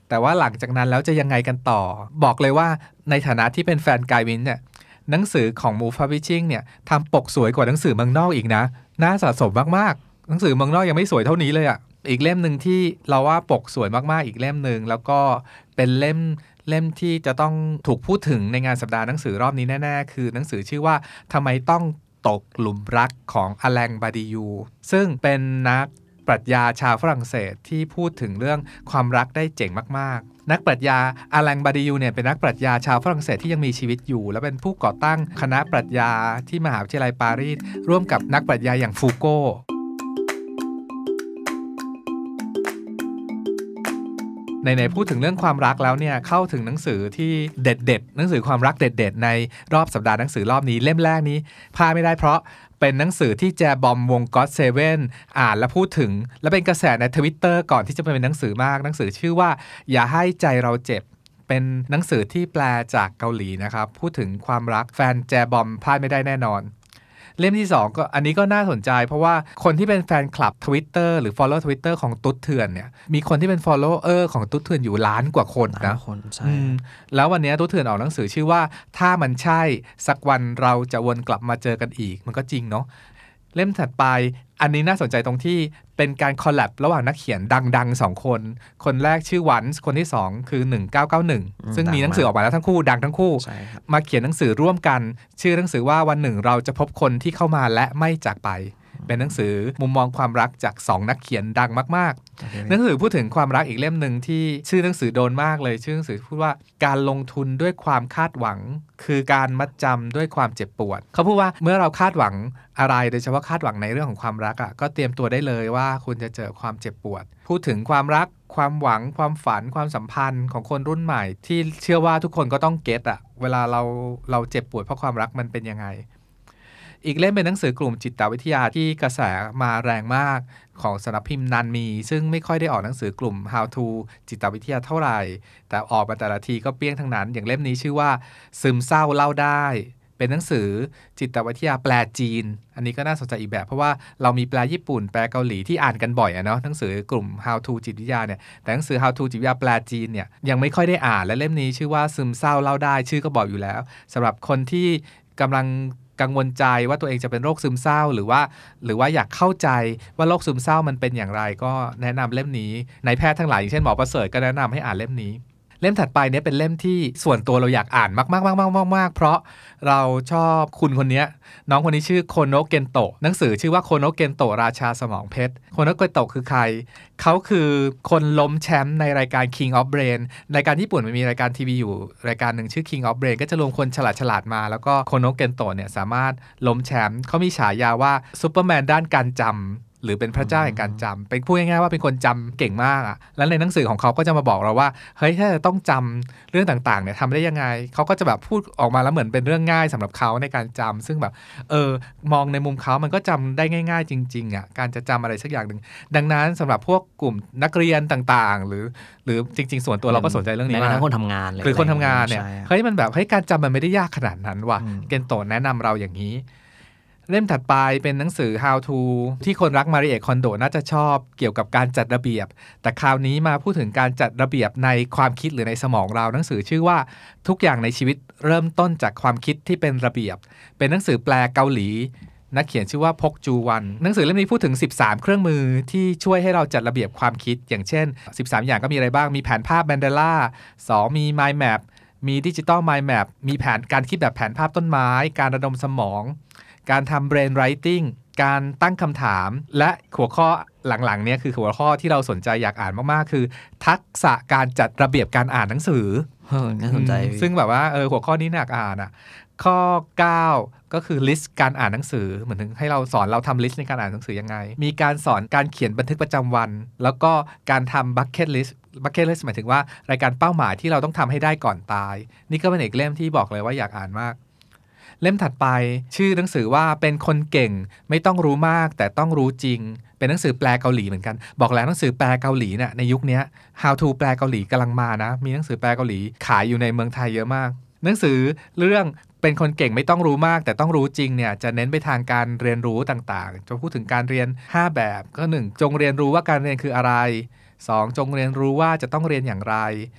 Speaker 2: แต่ว่าหลังจากนั้นแล้วจะยังไงกันต่อ บอกเลยว่าในฐานะที่เป็นแฟนกายวินเนี่ยหนังสือของ Move Publishing เนี่ยทำปกสวยกว่าหนังสือเมืองนอกอีกนะน่าสะสมมากๆ หนังสือเมืองนอกยังไม่สวยเท่านี้เลยอะ่ะอีกเล่มหนึ่งที่เราว่าปกสวยมากๆอีกเล่มหนึ่งแล้วก็เป็นเล่มเล่มที่จะต้องถูกพูดถึงในงานสัปดาห์หนังสือรอบนี้แน่ๆ คือหนังสือชื่อว่าทำไมต้องตกหลุมรักของอแลงบาดิยู ซึ่งเป็นนักปรัชญาชาวฝรั่งเศสที่พูดถึงเรื่องความรักได้เจ๋งมากๆ นักปรัชญาอแลงบาดิยูเนี่ยเป็นนักปรัชญาชาวฝรั่งเศสที่ยังมีชีวิตอยู่ และเป็นผู้ก่อตั้งคณะปรัชญาที่มหาวิทยาลัยปารีสร่วมกับนักปรัชญาอย่างฟูโก ในในพูดถึงเรื่องความรักแล้วเนี่ยเข้าถึงหนังสือที่เด็ดๆหนังสือความรักเด็ด ๆ ในรอบสัปดาห์หนังสือรอบนี้เล่มแรกนี้พลาดไม่ได้เพราะเป็นหนังสือที่แจบอมวง GOT7อ่านและพูดถึง และเป็นกระแสในทวิตเตอร์ก่อนที่จะเป็นหนังสือมากหนังสือชื่อว่า อย่าให้ใจเราเจ็บเป็นหนังสือที่แปลจากเกาหลีนะครับ พูดถึงความรักแฟนแจบอมพลาดไม่ได้แน่นอน เล่มที่ 2 ก็อันนี้ก็น่าสนใจ เพราะว่าคนที่เป็นแฟนคลับ Twitter หรือ Follow Twitter ของตุ๊ดเถื่อนเนี่ยมีคนที่เป็น Follower ของตุ๊ดเถื่อนอยู่ล้านกว่าคน
Speaker 3: หลาย
Speaker 1: Mm.
Speaker 2: นะ
Speaker 3: คนใช่
Speaker 2: อืมแล้ววันนี้ตุ๊ดเถื่อนออกหนังสือชื่อว่า ถ้ามันใช่สักวันเราจะวนกลับมาเจอกันอีก มันก็จริงเนาะ เล่มถัดไป อันนี้น่าสนใจตรงที่เป็นการคอลแลบระหว่างนักเขียนดังๆสองคน คนแรกชื่อวันส์คนที่ 2 คือ 1991 ซึ่งมีหนังสือออกมาแล้วทั้งคู่ดังทั้งคู่
Speaker 3: ใช่ครับ
Speaker 2: มาเขียนหนังสือร่วมกัน ชื่อหนังสือว่าวันหนึ่งเราจะพบคนที่เข้ามาและไม่จากไป เป็นหนังสือมุมมองความรักจากสองนักเขียนดังมากๆ หนังสือพูดถึงความรักอีกเล่มหนึ่งที่ชื่อหนังสือโดนมากเลย ชื่อหนังสือพูดว่าการลงทุนด้วยความคาดหวัง คือการมัดจำด้วยความเจ็บปวด เขาพูดว่าเมื่อเราคาดหวังอะไรโดยเฉพาะคาดหวังในเรื่องของความรักอะ่ะก็เตรียมตัวได้เลยว่าคุณจะเจอความเจ็บปวด พูดถึงความรักความหวังความฝันความสัมพันธ์ของคนรุ่นใหม่ ที่เชื่อว่าทุกคนก็ต้องเก็ตอะเวลาเราเราเจ็บปวดเพราะความรักมันเป็นยังไง อีกเล่มเป็นหนังสือกลุ่มจิตวิทยาที่กระแสมาแรงมากของสำนักพิมพ์นันมี ซึ่งไม่ค่อยได้ออกหนังสือกลุ่ม How to จิตวิทยาเท่าไหร่ แต่ออกมาแต่ละทีก็เปี้ยงทั้งนั้น อย่างเล่มนี้ชื่อว่า ซึมเศร้าเล่าได้ เป็นหนังสือจิตวิทยาแปลจีน อันนี้ก็น่าสนใจอีกแบบ เพราะว่าเรามีแปลญี่ปุ่นแปลเกาหลีที่อ่านกันบ่อยอะเนาะหนังสือกลุ่ม How to จิตวิทยาเนี่ยแต่หนังสือ How to จิตวิทยาแปลจีนเนี่ยยังไม่ค่อยได้อ่านและเล่มนี้ชื่อว่าซึมเศร้าเล่าได้ ชื่อก็บอกอยู่แล้วสำหรับคนที่กำลัง กังวลใจว่าตัวเองจะเป็นโรคซึมเศร้าหรือว่า หรือว่าอยากเข้าใจว่าโรคซึมเศร้ามันเป็นอย่างไร ก็แนะนำเล่มนี้ในแพทย์ทั้งหลายอย่างเช่นหมอประเสริฐก็แนะนำให้อ่านเล่มนี้ เล่มถัดไปเนี่ยเป็นเล่มที่ส่วนตัวเราอยากอ่านมากๆๆๆๆๆเพราะเราชอบคุณคนนี้น้องคนนี้ชื่อโคโนเกนโตะหนังสือชื่อว่าโคโนเกนโตะราชาสมองเพชรโคโนเกนโตะคือใคร เขาคือคนล้มแชมป์ในรายการ King of Brain รายการญี่ปุ่นมันมีรายการทีวีอยู่รายการหนึ่งชื่อ King of Brain ก็จะรวมคนฉลาดฉลาดมา แล้วก็โคโนเกนโตะเนี่ยสามารถล้มแชมป์เขามีฉายาว่าซูเปอร์แมนด้านการจำ หรือเป็นพระเจ้าแห่งการจำเป็นพูดง่ายๆว่าเป็นคนจำเก่งมากอะแล้วในหนังสือของเขาก็จะมาบอกเราว่า เฮ้ย ถ้าจะต้องจำเรื่องต่างๆเนี่ยทำได้ยังไง เขาก็จะแบบพูดออกมาแล้วเหมือนเป็นเรื่องง่ายสำหรับเขาในการจำซึ่งแบบ เออ มองในมุมเขามันก็จำได้ง่าย ๆ จริงๆอะ การจะจำอะไรสักอย่างหนึ่ง ดังนั้นสำหรับพวกกลุ่มนักเรียนต่างๆ หรือ หรือจริง ๆ ส่วนตัวเราก็สนใจเรื่องนี้
Speaker 3: แม้กระ
Speaker 2: มา
Speaker 3: ทั่
Speaker 2: ก
Speaker 3: งคนทำงานเลย
Speaker 2: หรือคนทำงานเนี่ย
Speaker 3: ใช่ครับ
Speaker 2: เฮ้ย มันแบบ เฮ้ย การจำมันไม่ได้ยากขนาดนั้นว่ะ
Speaker 3: อืม
Speaker 2: เกนโตะแนะนำเราอย่างนี้ เล่มถัดไปเป็นหนังสือ How to ที่คนรักมาริเอะคอนโดน่าจะชอบเกี่ยวกับการจัดระเบียบ แต่คราวนี้มาพูดถึงการจัดระเบียบในความคิดหรือในสมองเราหนังสือชื่อว่าทุกอย่างในชีวิตเริ่มต้นจากความคิดที่เป็นระเบียบ เป็นหนังสือแปลเกาหลีนักเขียนชื่อว่าพกจูวัน หนังสือเล่มนี้พูดถึง 13 เครื่องมือที่ช่วยให้เราจัดระเบียบความคิด อย่างเช่น 13 อย่างก็มีอะไรบ้าง มีแผนภาพแบนเดล่า2มี Mind Map มีดิจิตอล Mind Map มีแผนการคิดแบบแผนภาพต้นไม้ การระดมสมอง การทำ brain writing การตั้งคำถาม และหัวข้อหลังๆเนี่ยคือหัวข้อที่เราสนใจอยากอ่านมากๆ คือ ทักษะการจัดระเบียบการอ่านหนังสือ
Speaker 3: เออน่าสนใจ
Speaker 2: อืมซึ่งแบบว่าเออหัวข้อนี้น่าอ่านอะ ข้อ 9 ก็คือ list การอ่านหนังสือ เหมือนถึงให้เราสอนเราทำ list ในการอ่านหนังสือยังไง มีการสอนการเขียนบันทึกประจำวัน แล้วก็การทำ bucket list bucket list หมายถึงว่ารายการเป้าหมายที่เราต้องทำให้ได้ก่อนตาย นี่ก็เป็นอีกเล่มที่บอกเลยว่าอยากอ่านมาก เล่มถัดไป ชื่อหนังสือว่าเป็นคนเก่งไม่ต้องรู้มากแต่ต้องรู้จริง เป็นหนังสือแปลเกาหลีเหมือนกัน บอกแล้วหนังสือแปลเกาหลีเนี่ยในยุคนี้ How to แปลเกาหลีกำลังมานะ มีหนังสือแปลเกาหลีขายอยู่ในเมืองไทยเยอะมาก หนังสือเรื่องเป็นคนเก่งไม่ต้องรู้มาก แต่ต้องรู้จริงเนี่ยจะเน้นไปทางการเรียนรู้ต่างๆ จะพูดถึงการเรียน 5 แบบก็ 1 จงเรียนรู้ว่าการเรียนคืออะไร 2. จงเรียนรู้ว่าจะต้องเรียนอย่างไร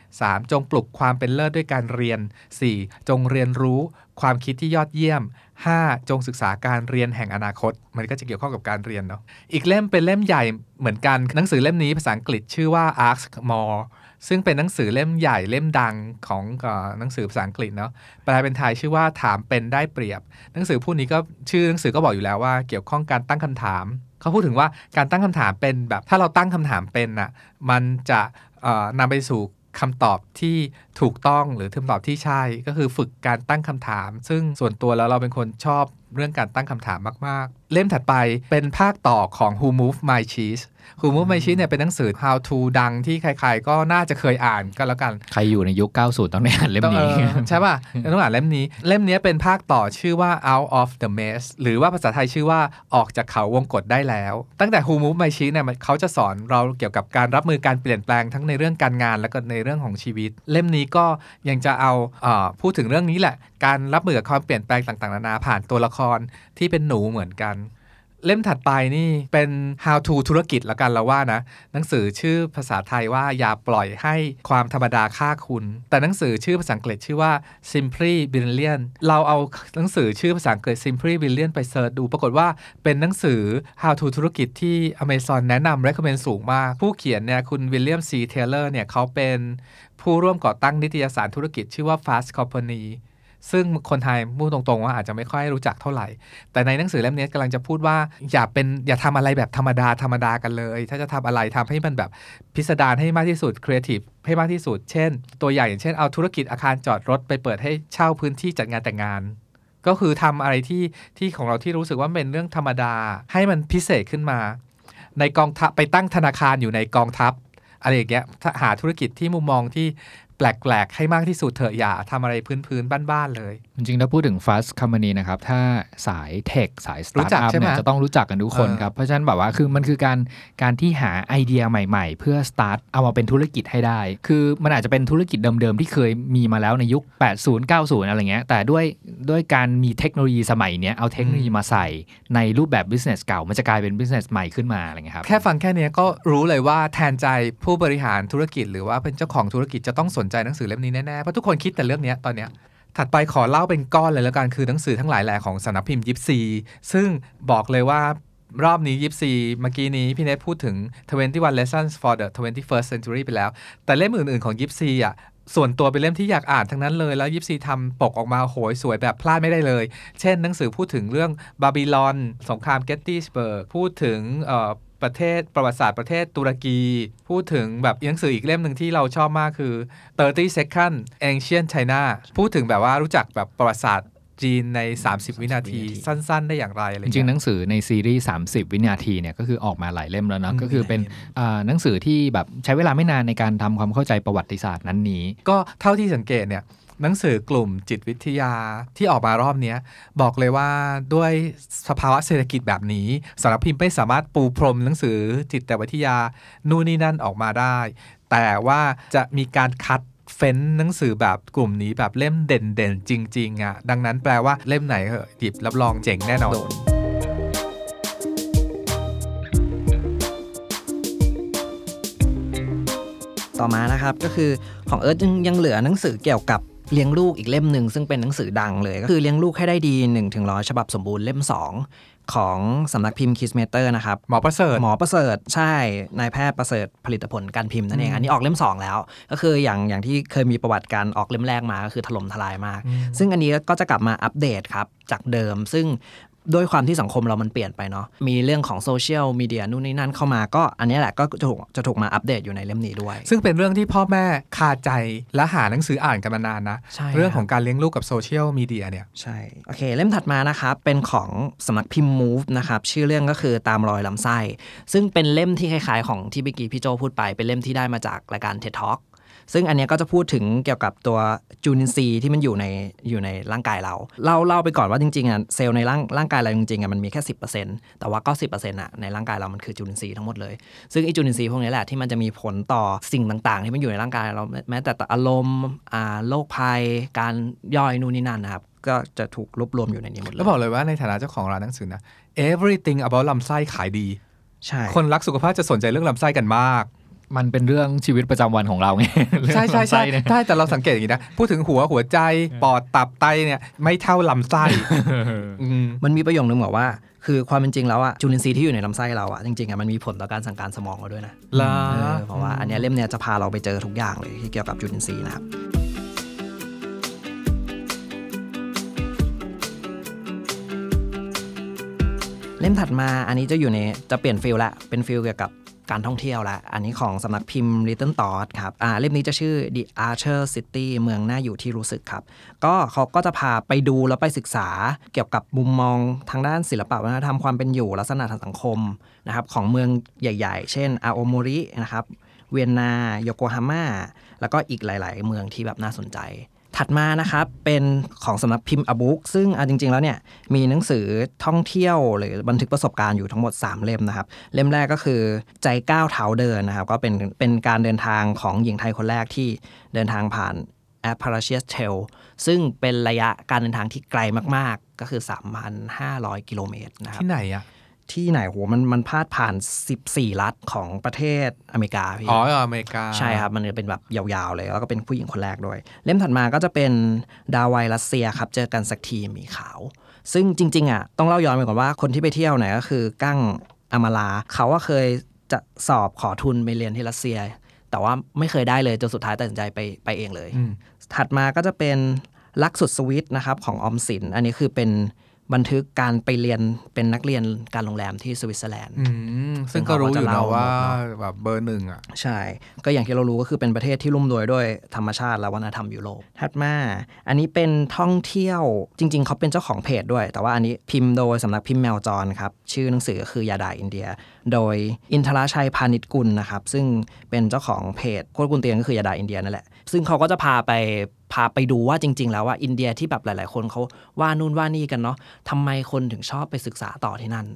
Speaker 2: 3. จงปลุกความเป็นเลิศด้วยการเรียน 4. จงเรียนรู้ ความคิดที่ยอดเยี่ยม 5. จงศึกษาการเรียนแห่งอนาคต มันก็จะเกี่ยวข้องกับการเรียนเนาะอีกเล่มเป็นเล่มใหญ่เหมือนกันหนังสือเล่มนี้ภาษาอังกฤษชื่อว่า Ask More ซึ่งเป็นหนังสือเล่มใหญ่เล่มดังของหนังสือภาษาอังกฤษเนาะแปลเป็นไทยชื่อว่าถามเป็นได้เปรียบ หนังสือผู้นี้ก็ชื่อหนังสือก็บอกอยู่แล้วว่า เกี่ยวข้องการตั้งคำถาม เขาพูดถึงว่าการตั้งคำถามเป็นแบบถ้าเราตั้งคำถามเป็นน่ะมันจะเอ่อนำไปสู่คำตอบที่ ถูกต้องหรือคำตอบที่ใช่ก็คือฝึกการตั้งคำถาม ซึ่งส่วนตัวแล้วเราเป็นคนชอบเรื่องการตั้งคำถามมาก ๆ เล่มถัดไปเป็นภาคต่อของ Who Moved My Cheese Who Moved My Cheese เนี่ยเป็นหนังสือ How to ดังที่ใคร ๆ ก็น่าจะเคยอ่านก็แล้วกัน
Speaker 1: ใครอยู่ในยุค 90 ต้องได้อ่านเล่ม
Speaker 2: ต้อง
Speaker 1: นี้
Speaker 2: เออใช่ป่ะต้องอ่านเล่มนี้ เล่มนี้เป็นภาคต่อชื่อว่า Out of the Maze หรือว่าภาษาไทยชื่อว่าออกจากเขาวงกฏได้แล้ว ตั้งแต่ Who Move My Cheese เนี่ยมันเขาจะสอนเราเกี่ยวกับการรับมือการเปลี่ยนแปลงทั้งในเรื่องการงาน และก็ในเรื่องของชีวิต เล่มนี้ก็ยังจะเอาเออพูดถึงเรื่องนี้แหละ การรับมือกับความเปลี่ยนแปลงต่างๆนานาผ่านตัวละครที่เป็นหนูเหมือนกัน เล่มถัดไปนี่เป็น how to ธุรกิจละกันเราว่านะ หนังสือชื่อภาษาไทยว่าอย่าปล่อยให้ความธรรมดาฆ่าคุณ แต่หนังสือชื่อภาษาอังกฤษชื่อว่า simply brilliant เราเอาหนังสือชื่อภาษาอังกฤษ simply brilliant ไป search ดู ปรากฏว่าเป็นหนังสือ how to ธุรกิจที่ Amazon แนะนำ recommend สูงมาก ผู้เขียนเนี่ยคุณวิลเลียมซีเทเลอร์เนี่ยเขาเป็น ผู้ร่วมก่อตั้งนิตยสารธุรกิจชื่อว่า Fast Company ซึ่งคนไทยพูดตรงๆว่าอาจจะไม่ค่อยรู้จักเท่าไหร่ แต่ในหนังสือเล่มนี้กำลังจะพูดว่า อย่าเป็นอย่าทำอะไรแบบธรรมดาธรรมดากันเลย ถ้าจะทำอะไรทำให้มันแบบพิสดารให้มากที่สุดครีเอทีฟให้มากที่สุด เช่น ตัวอย่างอย่างเช่นเอาธุรกิจอาคารจอดรถไปเปิดให้เช่าพื้นที่จัดงานแต่งงาน ก็คือทำอะไรที่ที่ของเราที่รู้สึกว่าเป็นเรื่องธรรมดา ให้มันพิเศษขึ้นมา ในกองทัพไปตั้งธนาคารอยู่ในกองทัพ อะไรอย่างเงี้ยหาธุรกิจที่มุมมองที่ แปลกๆ ให้มากที่สุดเถอะอย่าทำอะไรพื้นๆ บ้านๆ เลย
Speaker 1: จริงๆ ถ้าพูดถึง fast company นะครับ ถ้าสาย tech สายส
Speaker 2: รู้
Speaker 1: ตาร์ท
Speaker 2: จัก
Speaker 1: อัพ
Speaker 2: ใช่ไหม
Speaker 1: เนี่ยจะต้องรู้จักกันทุกคน
Speaker 2: เออ
Speaker 1: ครับ เพราะฉะนั้นแบบว่าคือมันคือการการที่หาไอเดียใหม่ๆ เพื่อสตาร์ทเอามาเป็นธุรกิจให้ได้ คือมันอาจจะเป็นธุรกิจเดิมๆ ที่เคยมีมาแล้วในยุค 80 90 อะไรเงี้ย แต่ด้วยด้วยการมีเทคโนโลยีสมัยเนี้ยเอาเทคโนโลยีมาใส่ในรูปแบบ business เก่า มันจะกลายเป็น business ใหม่ขึ้นมาอะไรเงี้ยครับ
Speaker 2: แค่ฟังแค่เนี้ยก็รู้เลยว่าแทนใจผู้บริหารธุรกิจ หรือว่าเป็นเจ้าของธุรกิจจะต้องสนใจหนังสือเล่มนี้แน่ ๆ เพราะทุกคนคิดแต่เรื่องนี้ตอนเนี้ยถัดไปขอเล่าเป็นก้อนเลยแล้วกันคือหนังสือทั้งหลายแหล่ของสำนักพิมพ์ยิปซี ซึ่งบอกเลยว่ารอบนี้ยิปซีเมื่อกี้นี้พี่เนทพูดถึง 21 lessons for the 21st century ไปแล้ว แต่เล่มอื่น ๆ ของยิปซีอะส่วนตัวเป็นเล่มที่อยากอ่านทั้งนั้นเลย แล้วยิปซีทำปกออกมาโหยสวยแบบพลาดไม่ได้เลย เช่นหนังสือพูดถึงเรื่องบาบิลอน สงครามเกตติสเบิร์กพูดถึง ประเทศประวัติศาสตร์ประเทศตุรกี พูดถึงแบบหนังสืออีกเล่มหนึ่งที่เราชอบมากคือ 30 Second Ancient China พูดถึงแบบว่ารู้จักแบบประวัติศาสตร์จีนใน 30 วินาที สั้น ๆ ได้อย่างไรอะไรเงี้ยจ
Speaker 1: ริงๆหนังสือในซีรีส์ 30 วินาทีเนี่ยก็คือออกมาหลายเล่มแล้วเนอะ
Speaker 2: อืม
Speaker 1: ก็คือเป็นอ่าหนังสือที่แบบใช้เวลาไม่นานในการทำความเข้าใจประวัติศาสตร์นั้นนี้
Speaker 2: ก็เท่าที่สังเกตเนี่ย หนังสือกลุ่มจิตวิทยาที่ออกมารอบเนี้ยบอกเลยว่าด้วยสภาวะเศรษฐกิจแบบนี้สำนักพิมพ์ไม่สามารถปูพรมหนังสือจิตวิทยานู่นนี่นั่นออกมาได้ แต่ว่าจะมีการคัดเฟ้นหนังสือแบบกลุ่มนี้แบบเล่มเด่นๆ จริง ๆอะดังนั้นแปลว่าเล่มไหนเหอะหยิบรับรองเจ๋งแน่นอน
Speaker 3: โดนต่อมานะครับก็คือของเอิร์ธยังยังเหลือหนังสือเกี่ยวกับ เลี้ยงลูกอีกเล่มหนึ่งซึ่งเป็นหนังสือดังเลย ก็คือเลี้ยงลูกให้ได้ดี1ถึงร้อยฉบับสมบูรณ์เล่ม 2 ของสำนักพิมพ์คิสเมเตอร์นะครับ
Speaker 2: หมอประเสริฐ
Speaker 3: หมอประเสริฐใช่นายแพทย์ประเสริฐผลิตผลการพิมพ์นั่นเองอันนี้ออกเล่ม 2 แล้ว ก็คืออย่างอย่างที่เคยมีประวัติการออกเล่มแรกมาก็คือถล่มทลายมาก ซึ่งอันนี้ก็จะกลับมาอัปเดตครับจากเดิม ซึ่ง ด้วยความที่สังคมเรามันเปลี่ยนไปเนาะมีเรื่องของโซเชียลมีเดียนู่นนี่นั่นเข้ามาก็อันนี้แหละก็จะถูกจะถูกมาอัปเดตอยู่ในเล่มนี้ด้วย
Speaker 2: ซึ่งเป็นเรื่องที่พ่อแม่คาใจและหาหนังสืออ่านกันมานานนะ
Speaker 3: ใช่
Speaker 2: เรื่อง
Speaker 3: ครับ
Speaker 2: ของการเลี้ยงลูกกับโซเชียลมีเดียเนี่ย
Speaker 3: ใช่โอเค เล่มถัดมานะครับ เป็นของสำนักพิมพ์ Move นะครับชื่อเรื่องก็คือตามรอยลำไส้ ซึ่งเป็นเล่มที่คล้ายๆของที่เมื่อกี้พี่โจพูดไปเป็นเล่มที่ได้มาจากรายการ TED Talk ซึ่งอันเนี้ยก็จะพูดถึงเกี่ยวกับตัวจูนินทรีย์ที่มันอยู่ในอยู่ในร่างกายเราเล่าเล่าไปก่อนว่าจริงๆอะเซลล์ในร่างร่างกายเราจริงๆอะมันมีแค่10%แต่ว่าก็10%อะในร่างกายเรามันคือจูนินทรีย์ทั้งหมดเลย ซึ่งไอจูนินทรีย์พวกนี้แหละที่มันจะมีผลต่อสิ่งต่างๆ ที่มันอยู่ในร่างกายเราแม้แต่อารมณ์อ่าโรคภัย การย่อยนู่นนี่นั่นนะครับก็จะถูกรวบรวมอยู่ในนี้หมดเลย
Speaker 2: แล้วบอกเลยว่าในฐานะเจ้าของร้านหนังสือนะ everything about ลำไส้ขายดี
Speaker 3: ใช่
Speaker 2: คนรักสุขภาพจะสนใจเรื่องลำไส้กันมาก
Speaker 1: มันเป็นเรื่องชีวิตประจำวันของเราไง
Speaker 2: ใช่ใช่ใช่
Speaker 1: เรื่องลำไเนี่ย
Speaker 2: ใช่แต่เราสังเกตอย่างนี้นะพูดถึงหัวหัวใจปอดตับไตเนี่ยไม่เท่าลำไส้อืม
Speaker 3: มันมีประโยคนึงบอกว่า คือความเป็นจริงแล้วอะจุลินทรีย์ที่อยู่ในลำไส้เราอะจริงๆอะมันมีผลต่อการสั่งการสมองเราด้วยนะ
Speaker 2: ลา
Speaker 3: เออเพราะว่าอันเนี้ยเล่มเนี้ยจะพาเราไปเจอทุกอย่างเลยที่เกี่ยวกับจุลินทรีย์นะครับเล่มถัดมาอันนี้จะอยู่ในจะเปลี่ยน feel ละเป็น feel เกี่ยวกับ การท่องเที่ยวละ อันนี้ของสำนักพิมพ์ Little Thought ครับอ่าเล่มนี้จะชื่อ The Archer City เมืองน่าอยู่ที่รู้สึกครับ ก็เขาก็จะพาไปดูแล้วไปศึกษาเกี่ยวกับมุมมองทางด้านศิลปะวัฒนธรรมความเป็นอยู่ลักษณะทางสังคมนะครับของเมืองใหญ่ ๆ เช่นอาโอโมรินะครับเวียนนาโยโกฮาม่าแล้วก็อีกหลาย ๆ เมืองที่แบบน่าสนใจ ถัดมานะครับเป็นของสำนักพิมพ์อบุ๊กซึ่งจริง ๆ แล้วเนี่ยมีหนังสือท่องเที่ยว หรือบันทึกประสบการณ์อยู่ทั้งหมด 3 เล่มนะครับ เล่มแรกก็คือใจก้าวเท้าเดินนะครับ ก็เป็นเป็นการเดินทางของหญิงไทยคนแรกที่เดินทางผ่าน a p p a r a c h i a s Trail ซึ่งเป็นระยะการเดินทางที่ไกลมาก ๆ ก็คือ 3,500 กิโลเมตรนะครับ
Speaker 2: ที่ไหนอะ
Speaker 3: ที่ไหนโหมันมันพาดผ่าน 14 รัฐของประเทศอเมริกาพี่
Speaker 2: อ๋ออเมริกา
Speaker 3: ใช่ครับ มันจะเป็นแบบยาวๆเลย แล้วก็เป็นผู้หญิงคนแรกด้วย เล่มถัดมาก็จะเป็นดาวไวรัสเซียครับ เจอกันสักทีหมีขาว ซึ่งจริงๆอะต้องเล่าย้อนไปก่อนว่าคนที่ไปเที่ยวเนี่ยก็คือกั้งอามาลาเขาว่าเคยจะสอบขอทุนไปเรียนที่รัสเซีย แต่ว่าไม่เคยได้เลยจนสุดท้ายตัดสินใจไปไปเองเลย
Speaker 2: อืม
Speaker 3: ถัดมาก็จะเป็นลักสุดสวิตนะครับของออมสิน อันนี้คือเป็น บันทึกการไปเรียนเป็นนักเรียนการโรงแรมที่สวิตเซอร์แลนด์
Speaker 2: อืมซึ่งก็รู้อยู่
Speaker 3: ซึ่งเขาก็จะ
Speaker 2: นะ
Speaker 3: เล่า
Speaker 2: ว่า
Speaker 3: หมดเนอะ
Speaker 2: แบบเบอร์หนึ่งอะ
Speaker 3: ใช่ ก็อย่างที่เรารู้ก็คือเป็นประเทศที่ร่ำรวยด้วยธรรมชาติและวัฒนธรรมยุโรปถัดมา อันนี้เป็นท่องเที่ยวจริง ๆ เขาเป็นเจ้าของเพจด้วย แต่ว่าอันนี้พิมพ์โดยสำนักพิมพ์แมวจรครับ ชื่อหนังสือคือยาดาอินเดีย โดยอินทราชัยพาณิชกุลนะครับ ซึ่งเป็นเจ้าของเพจโคตรกุนเตียนก็คือยาดาอินเดียนั่นแหละ ซึ่งเขาก็จะพาไปพาไปดูว่าจริง ๆ แล้วว่าอินเดียที่แบบหลาย ๆ คนเขาว่านู่นว่านี่กันเนาะทำไมคนถึงชอบไปศึกษาต่อที่นั่น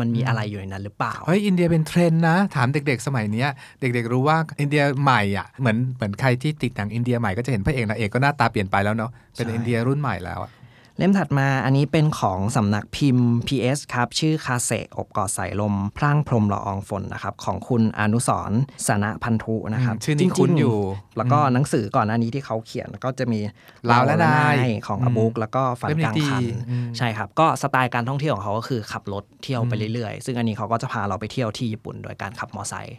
Speaker 3: มันมีอะไรอยู่ในนั้นหรือเปล่า
Speaker 2: เฮ้ยอินเดียเป็นเทรนด์นะ ถามเด็ก ๆ สมัยเนี้ยเด็ก ๆ รู้ว่าอินเดียใหม่อะเหมือนเหมือนใครที่ติดหนังอินเดียใหม่ก็จะเห็นพระเอกนางเอกก็หน้าตาเปลี่ยนไปแล้วเนาะเป็น
Speaker 3: ใช่
Speaker 2: อินเดียรุ่นใหม่แล้วอะ
Speaker 3: เล่มถัดมาอันนี้เป็นของสำนักพิมพ์ PS ครับ ชื่อคาเซอบกอดสายลม พร่างพรมละอองฝนนะครับ ของคุณอนุสรณ์สนะพันธุนะครับ
Speaker 2: อืมชื่อนี้คุ้น
Speaker 3: จริงๆ
Speaker 2: อยู่
Speaker 3: แล้วก็หนังสือก่อนหน้านี้ที่เขาเขียนก็จะมี
Speaker 2: ลาวและนาย
Speaker 3: ของ
Speaker 2: อืม
Speaker 3: อบุ๊กแล้วก็ฝัน
Speaker 2: เล่มนี้
Speaker 3: กลางคัน
Speaker 2: ดีอืม
Speaker 3: ใช่ครับ ก็สไตล์การท่องเที่ยวของเขาก็คือขับรถเที่ยวไปเรื่อยๆ ซึ่งอันนี้เขาก็จะพาเราไปเที่ยวที่ญี่ปุ่นโดยการขับมอไซค์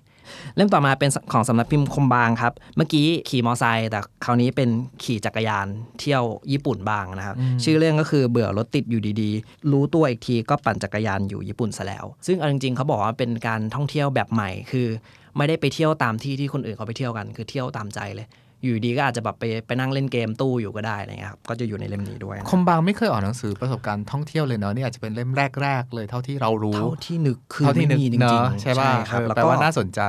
Speaker 3: เล่มต่อมาเป็นของสำนักพิมพ์คมบางครับ เมื่อกี้ขี่มอไซค์แต่คราวนี้เป็นขี่จักรยานเที่ยวญี่ปุ่นบ้างนะครับ ชื่อเรื่องก็คือเบื่อรถติดอยู่ดีๆ รู้ตัวอีกทีก็ปั่นจักรยานอยู่ญี่ปุ่นซะแล้ว ซึ่งเอาจริงๆเขาบอกว่าเป็นการท่องเที่ยวแบบใหม่คือ ไม่ได้ไปเที่ยวตามที่ที่คนอื่นเขาไปเที่ยวกัน คือเที่ยวตามใจเลย อยู่ดีก็อาจจะแบบไปไปนั่งเล่นเกมตู้อยู่ก็ได้อะไรเงี้ยครับ ก็จะอยู่ในเล่มนี้ด้วยนะ
Speaker 2: คมบางไม่เคยออกหนังสือประสบการณ์ท่องเที่ยวเลยเนาะนี่อาจจะเป็นเล่มแรก ๆ เลยเท่าที่เรารู้
Speaker 3: เท่าที่นึกคือ
Speaker 2: เท่าที่นึก
Speaker 3: ไม่มีจริ
Speaker 2: เนาะ
Speaker 3: งๆ
Speaker 2: ใช่ป่ะ
Speaker 3: ครับ
Speaker 2: เออ
Speaker 3: แล้ว
Speaker 2: แปล
Speaker 3: ก็
Speaker 2: ว่าน่าสนใจ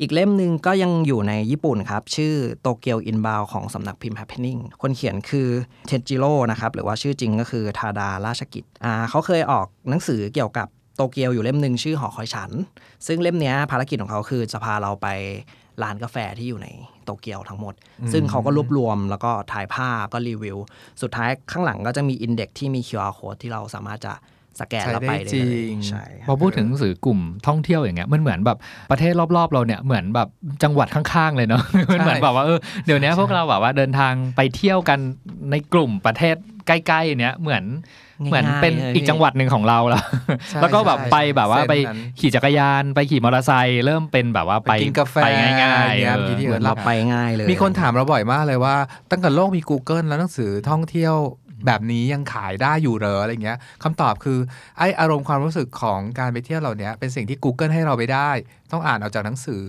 Speaker 3: อีกเล่มหนึ่งก็ยังอยู่ในญี่ปุ่นครับ ชื่อโตเกียวอินบาวของสำนักพิมพ์ Happening คนเขียนคือเทจิโร่นะครับหรือว่าชื่อจริงก็คือทาดาราชกิจอ่าเขาเคยออกหนังสือเกี่ยวกับโตเกียวอยู่เล่มหนึ่งชื่อหอคอยฉัน ซึ่งเล่มเนี้ยภารกิจของเขาคือจะพาเราไป ร้านกาแฟที่อยู่ในโตเกียวทั้งหมด ซึ่งเขาก็รวบรวมแล้วก็ถ่ายภาพก็รีวิว สุดท้ายข้างหลังก็จะมี index ที่มี QR code ที่เราสามารถจะสแกน
Speaker 2: ใช้
Speaker 3: แล้ว
Speaker 2: ได้
Speaker 3: ไปได้
Speaker 2: จริง
Speaker 3: เลยใช่ครั
Speaker 1: บพอพูดถึงหนังสือกลุ่มท่องเที่ยวอย่างเงี้ยมันเหมือนแบบประเทศรอบๆ เราเนี่ยเหมือนแบบจังหวัดข้างๆ เลยเนาะมันเหมือนแบบว่าเออเดี๋ยวนี้พวกเราแบบว่าเดินทางไปเที่ยวกันในกลุ่มประเทศใกล้ๆเนี้ยเหมือน เหมือนเป็น
Speaker 3: ง่ายๆเลย
Speaker 1: อีกจังหวัดหนึ่งของเราแล้ว
Speaker 2: ใช่
Speaker 1: แล้วก็แบบ
Speaker 2: ใช่
Speaker 1: ไปแบบว่า
Speaker 2: เส้น
Speaker 1: ไป
Speaker 2: นั้น
Speaker 1: ขี่จักรยานไปขี่มอเตอร์ไซค์เริ่มเป็นแบบว่าไป
Speaker 2: ไปกินกาแฟ
Speaker 1: ไปง่ายๆ
Speaker 2: เนี่ย
Speaker 1: เออ
Speaker 2: มีที่
Speaker 3: เหมือนเราไปง่ายเลย
Speaker 2: มีคนถามเราบ่อยมากเลยว่า ตั้งแต่โลกมี Google แล้วหนังสือท่องเที่ยวแบบนี้ยังขายได้อยู่เหรออะไรเงี้ยคำตอบคือไออารมณ์ความรู้สึกของการไปเที่ยวเหล่านี้เป็นสิ่งที่ Google ให้เราไปได้ ต้องอ่านเอาจากหนังสือ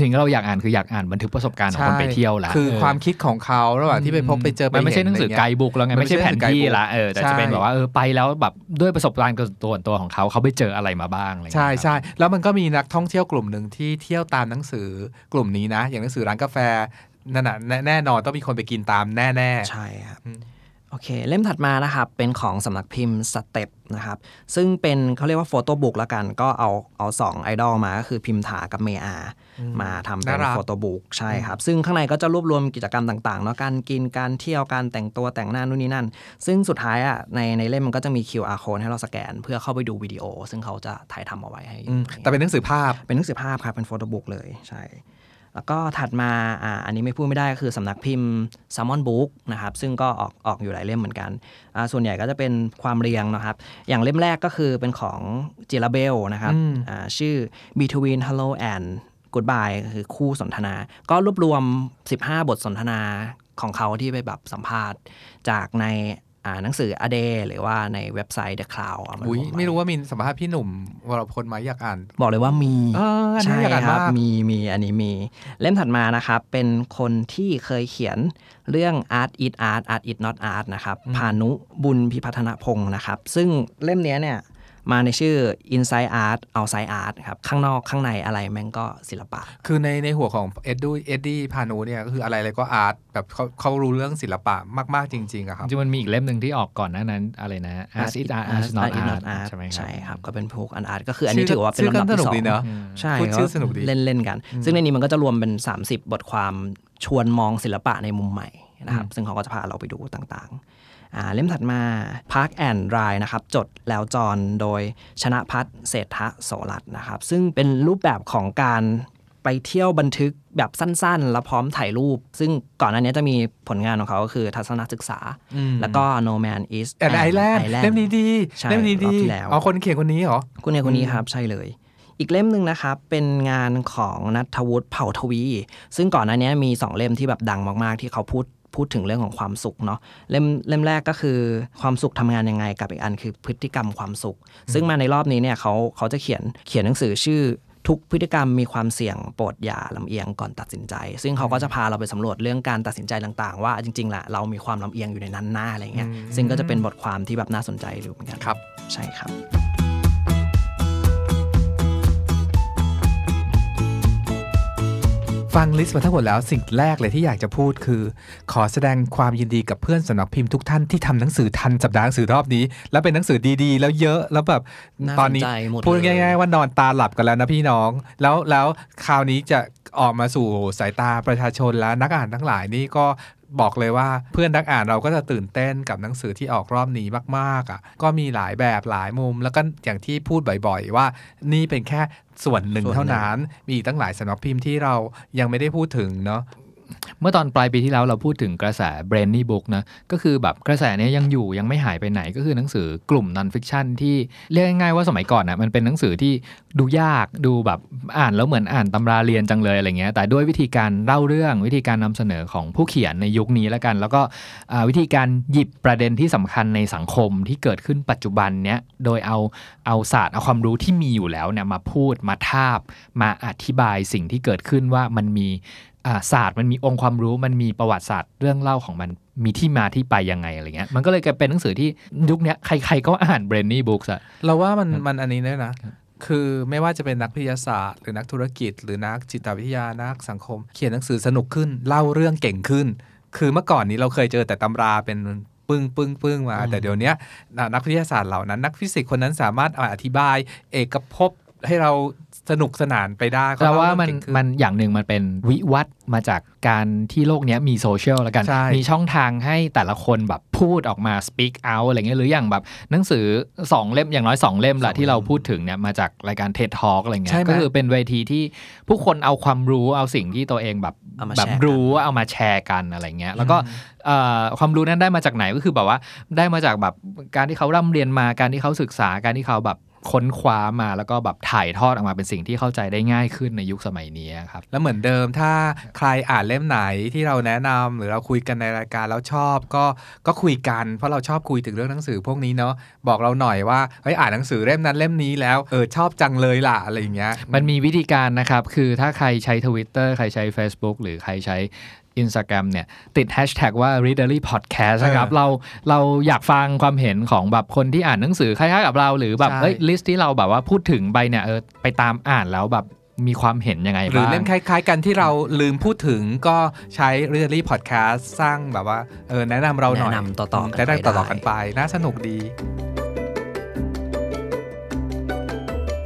Speaker 1: สิ่งที่เราอยากอ่านคืออยากอ่านบันทึกประสบการณ์ของคนไปเที่ยวละ
Speaker 2: คือ
Speaker 1: เออ
Speaker 2: ความคิดของเขาระหว่างที่ไปพบไปเจอไป
Speaker 1: มันไม่ใช่ห
Speaker 2: เนั
Speaker 1: งสือ
Speaker 2: อะ
Speaker 1: ไก
Speaker 2: รเงี้ย
Speaker 1: ด์บุ๊กแล้วไง
Speaker 2: มันไม่
Speaker 1: ไม่ใช่แผนที่
Speaker 2: ใช่หนังสือไกด์บุ๊ก
Speaker 1: ละเออแต่
Speaker 2: ใช่
Speaker 1: จะเป็นแบบว่าเออไปแล้วแบบด้วยประสบการณ์ส่วนตัวของเขาเขาไปเจออะไรมาบ้างอะไรอย่าง
Speaker 2: ใช่
Speaker 1: เงี้ยครับ
Speaker 2: ใช่แล้วมันก็มีนักท่องเที่ยวกลุ่มหนึ่งที่เที่ยวตามหนังสือกลุ่มนี้นะ อย่างหนังสือร้านกาแฟนั่นน่ะแน่แน่นอนต้องมีคนไปกินตามแน่ๆ
Speaker 3: ใช่ครับ
Speaker 2: อืม
Speaker 3: โอเค เล่มถัดมานะครับ เป็นของสำนักพิมพ์สเต็ปนะครับ ซึ่งเป็นเขาเรียกว่า photobook ละกัน ก็เอาเอาสองไอดอลมา ก็คือพิมถากับเมอามาทำเป็น
Speaker 2: น่ารัก
Speaker 3: photobook ใช่ครับ ซึ่งข้างในก็จะรวบรวมกิจกรรมต่างๆเนาะการกินการเที่ยวการแต่งตัวแต่งหน้านู่นนี่นั่น ซึ่งสุดท้ายอะในในเล่มมันก็จะมี QR code ให้เราสแกน เพื่อเข้าไปดูวิดีโอ ซึ่งเขาจะถ่ายทำเอาไว้ให้
Speaker 2: อืมแต่เป็นหนังสือภาพ
Speaker 3: เป็นหนังสือภาพครับเป็น photobook เลยใช่ แล้วก็ถัดมาอ่าอันนี้ไม่พูดไม่ได้ก็คือสำนักพิมพ์ s ซ m มอนบุ๊กนะครับซึ่งก็ออกออกอยู่หลายเล่มเหมือนกันอ่าส่วนใหญ่ก็จะเป็นความเรียงนะครับ อย่างเล่มแรกก็คือเป็นของจิราเบลนะครับ
Speaker 2: อืม
Speaker 3: อ่าชื่อ Between Hello and Goodbye คือคู่สนทนา ก็รวบรวม 15 บทสนทนาของเขาที่ไปแบบสัมภาษณ์จากในอ่า หนังสืออเดหรือว่าในเว็บไซต์ The Cloud เอามา
Speaker 2: อุ้ย
Speaker 3: ลงว้
Speaker 2: ไม่รู้ว่ามีสัมภาษณ์พี่หนุ่มวรพลไหมอยากอ่าน
Speaker 3: บอกเลยว่ามี
Speaker 2: เอออันนี้
Speaker 3: ใช่
Speaker 2: อยากอ่าน
Speaker 3: ครับ
Speaker 2: มาก
Speaker 3: มีมีอันนี้มี เล่มถัดมานะครับ เป็นคนที่เคยเขียนเรื่อง Art It Art Art It Not Art นะครับพานุบุญพิพัฒนพงศ์นะครับ ซึ่งเล่มเนี้ยเนี่ย มาในชื่อ Inside Art Outside Art ครับข้างนอกข้างในอะไรแม่งก็ศิลปะ
Speaker 2: คือในในหัวของเอ็ดดูเอ็ดดี้พานูเนี่ยก็คืออะไรอะไรก็อาร์ตแบบเขาเขารู้เรื่องศิลปะมากๆจริงๆอะครับ
Speaker 1: จริงๆมันมีอีกเล่มหนึ่งที่ออกก่อนหน้านั้นอะไรนะ As it art as not art ใช่ไหมครับ
Speaker 3: ใช่ครับ ก็เป็นพวกอันอาร์ตก็คืออันนี้
Speaker 2: ชื่อ
Speaker 3: ถือว่าเป็น
Speaker 2: ชื่อก็
Speaker 3: ลำดับ
Speaker 2: สนุ
Speaker 3: ที่
Speaker 2: ก
Speaker 3: สอ
Speaker 2: ดี
Speaker 3: ง
Speaker 2: เนอะ
Speaker 3: ใช่
Speaker 2: พูดชื่อสนุกดี
Speaker 3: เล่นเล่นๆกัน ซึ่งในนี้มันก็จะรวมเป็น 30 บทความชวนมองศิลปะในมุมใหม่นะครับซึ่งเขาก็จะพาเราไปดูต่างๆอ่า เล่มถัดมา Park and Ride นะครับจดแล้วจรโดยชนะพัฒน์เศรษฐโสรัตน์นะครับ ซึ่งเป็นรูปแบบของการไปเที่ยวบันทึกแบบสั้นๆ แล้วพร้อมถ่ายรูป ซึ่งก่อนหน้านี้จะมีผลงานของเขาก็คือทัศนศึกษา แล้วก็ No Man is
Speaker 2: แอนไอแลนด์
Speaker 3: Island
Speaker 2: เล่มนี้ดี
Speaker 3: ใช่
Speaker 2: เล่มนี้
Speaker 3: รอ
Speaker 2: ดี
Speaker 3: บที่แล้ว
Speaker 2: เอาคนเขียนคนนี้เหรอ
Speaker 3: คุณเนี่ยคนนี้ครับใช่เลยอีกเล่มหนึ่งนะครับเป็นงานของนัทวุฒิเผ่าทวี ซึ่งก่อนหน้านี้มี 2 เล่มที่แบบดังมากๆ ที่เขาพูด พูดถึงเรื่องของความสุขเนาะเล่มเล่มแรกก็คือความสุขทำงานยังไงกับอีกอันคือพฤติกรรมความสุข ซึ่งมาในรอบนี้เนี่ยเขาเขาจะเขียนเขียนหนังสือชื่อทุกพฤติกรรมมีความเสี่ยงโปรดอย่าลำเอียงก่อนตัดสินใจ ซึ่งเขาก็จะพาเราไปสำรวจเรื่องการตัดสินใจต่างๆ ว่าจริงๆแหละเรามีความลำเอียงอยู่ในนั้นหน้าอะไรเงี้ย
Speaker 2: อืม
Speaker 3: ซึ่งก็จะเป็นบทความที่แบบน่าสนใจดูเหมือนกัน
Speaker 2: ครับ
Speaker 3: ใช่ครับ
Speaker 2: ฟังลิสต์มาทั้งหมดแล้วสิ่งแรกเลยที่อยากจะพูดคือ ขอแสดงความยินดีกับเพื่อนสำนักพิมพ์ทุกท่านที่ทำหนังสือทันสัปดาห์หนังสือรอบนี้ แล้วเป็นหนังสือดีๆ แล้วเยอะแล้วแบบ
Speaker 3: น่า
Speaker 2: ตอนนี้
Speaker 3: สนใจหมด
Speaker 2: พูด
Speaker 3: เลย
Speaker 2: ง่ายๆว่านอนตาหลับกันแล้วนะพี่น้อง แล้วแล้วคราวนี้จะออกมาสู่สายตาประชาชนและนักอ่านทั้งหลายนี่ก็ บอกเลยว่าเพื่อนนักอ่านเราก็จะตื่นเต้นกับหนังสือที่ออกรอบนี้มากๆอะ ก็มีหลายแบบหลายมุม แล้วก็อย่างที่พูดบ่อยๆ ว่านี่เป็นแค่ส่วนหนึ่ง
Speaker 3: ส่วนหนึ่ง
Speaker 2: เท่านั้น มีอีกตั้งหลายสำนักพิมพ์ที่เรายังไม่ได้พูดถึงเนาะ
Speaker 1: เมื่อตอนปลายปีที่แล้วเราพูดถึงกระแส Brainy Book นะก็คือแบบกระแสเนี้ยยังอยู่ยังไม่หายไปไหนก็คือหนังสือกลุ่ม non fiction ที่เรียกง่ายๆว่าสมัยก่อนนะมันเป็นหนังสือที่ดูยากดูแบบอ่านแล้วเหมือนอ่านตำราเรียนจังเลยอะไรเงี้ยแต่ด้วยวิธีการเล่าเรื่องวิธีการนำเสนอของผู้เขียนในยุคนี้แล้วกัน แล้วก็วิธีการหยิบประเด็นที่สำคัญในสังคมที่เกิดขึ้นปัจจุบันเนี้ยโดยเอาเอาศาสตร์เอาความรู้ที่มีอยู่แล้วเนี่ยมาพูดมาทาบ มาอธิบายสิ่งที่เกิดขึ้นว่ามันมี ศาสตร์มันมีองค์ความรู้มันมีประวัติศาสตร์เรื่องเล่าของมันมีที่มาที่ไปยังไงอะไรเงี้ยมันก็เลยกลายเป็นหนังสือที่ยุคเนี้ยใครๆก็อ่าน Brainy Books อะ
Speaker 2: เราว่ามันมันอันนี้ด้วยนะ คือไม่ว่าจะเป็นนักวิทยาศาสตร์ หรือนักธุรกิจ หรือนักจิตวิทยานักสังคม เขียนหนังสือสนุกขึ้น เล่าเรื่องเก่งขึ้น คือเมื่อก่อนนี้เราเคยเจอแต่ตำราเป็นปึ้งปึ้งปึ้งมา แต่เดี๋ยวเนี้ยนักวิทยาศาสตร์เหล่านั้น นักฟิสิกส์คนนั้นสามารถอธิบาย เอกภพให้เรา สนุกสนานไปได้เข
Speaker 1: แต่
Speaker 2: เล่
Speaker 1: ว่า
Speaker 2: เรื่อง
Speaker 1: มัน
Speaker 2: เก่งขึ้
Speaker 1: มันอย่างหนึ่งมันเป็นวิวัฒน์มาจากการที่โลกเนี้ยมีโซเชียลแล้วกัน
Speaker 2: ใช่
Speaker 1: มีช่องทางให้แต่ละคนแบบพูดออกมา speak out อะไรเงี้ยหรืออย่างแบบหนังสือ 2 เล่มอย่างน้อย 2 เล่มแหละที่เราพูดถึงเนี่ยมาจากรายการ TED Talk อะไรเงี้
Speaker 2: ใช่
Speaker 1: ย
Speaker 2: ไหม
Speaker 1: ก็คือเป็นเวทีที่ผู้คนเอาความรู้เอาสิ่งที่ตัวเองแบบ
Speaker 3: เอามา
Speaker 1: แบบ
Speaker 3: แชร์กัน
Speaker 1: รู้เอามาแชร์กันอะไรเงี้ยแล้วก็เอ่อความรู้นั้นได้มาจากไหนก็คือแบบว่าได้มาจากแบบการที่เขาร่ำเรียนมาการที่เขาศึกษาการที่เขาแบบ ค้นคว้ามาแล้วก็แบบถ่ายทอดออกมาเป็นสิ่งที่เข้าใจได้ง่ายขึ้นในยุคสมัยนี้ครับ
Speaker 2: แล้วเหมือนเดิมถ้าใครอ่านเล่มไหนที่เราแนะนำหรือเราคุยกันในรายการแล้วชอบก็ก็คุยกัน เพราะเราชอบคุยถึงเรื่องหนังสือพวกนี้เนาะบอกเราหน่อยว่าเฮ้ยอ่านหนังสือเล่มนั้นเล่มนี้แล้วเออชอบจังเลยล่ะอะไรอย่างเงี้ย
Speaker 1: มันมีวิธีการนะครับคือถ้าใครใช้ Twitter ใครใช้ Facebook หรือใครใช้ Instagram เนี่ยติด Hashtag ว่า Readerly Podcast นะครับ
Speaker 2: เออ
Speaker 1: เราเราอยากฟังความเห็นของแบบคนที่อ่านหนังสือคล้ายๆกับเรา หรือแบบ
Speaker 2: ใช่
Speaker 1: เฮ้ยลิสต์ที่เราแบบว่าพูดถึงไปเนี่ยเออไปตามอ่านแล้วแบบมีความเห็นยังไง
Speaker 2: หรือ
Speaker 1: บ้าง
Speaker 2: เล่มคล้ายๆกันที่เราลืมพูดถึงก็ใช้ r e a d e r y Podcast สร้างแบบว่าเออแนะนำเราหน่อย
Speaker 3: แนะนำต่อๆกัน
Speaker 2: แนะ
Speaker 3: ไป
Speaker 2: นำต่อ
Speaker 3: ได้
Speaker 2: ๆกันไป น่าสนุกดี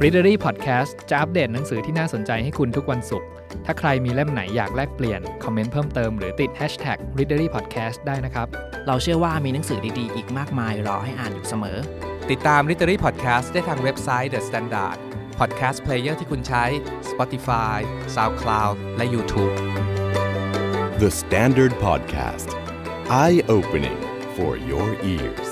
Speaker 1: Readery Podcast จะอัปเดตหนังสือที่น่าสนใจให้คุณทุกวันศุกร์ ถ้าใครมีเล่มไหนอยากแลกเปลี่ยน คอมเมนต์เพิ่มเติมหรือติด Hashtag Readery Podcast ได้นะครับ
Speaker 3: เราเชื่อว่ามีหนังสือดีๆ อีกมากมายรอให้อ่านอยู่เสมอ
Speaker 2: ติดตาม r e a d e r y Podcast ได้ทางเว็บไซต์ The Standard Podcast Player ที่คุณใช้ Spotify SoundCloud และ YouTube
Speaker 4: The Standard Podcast. Eye opening for your ears.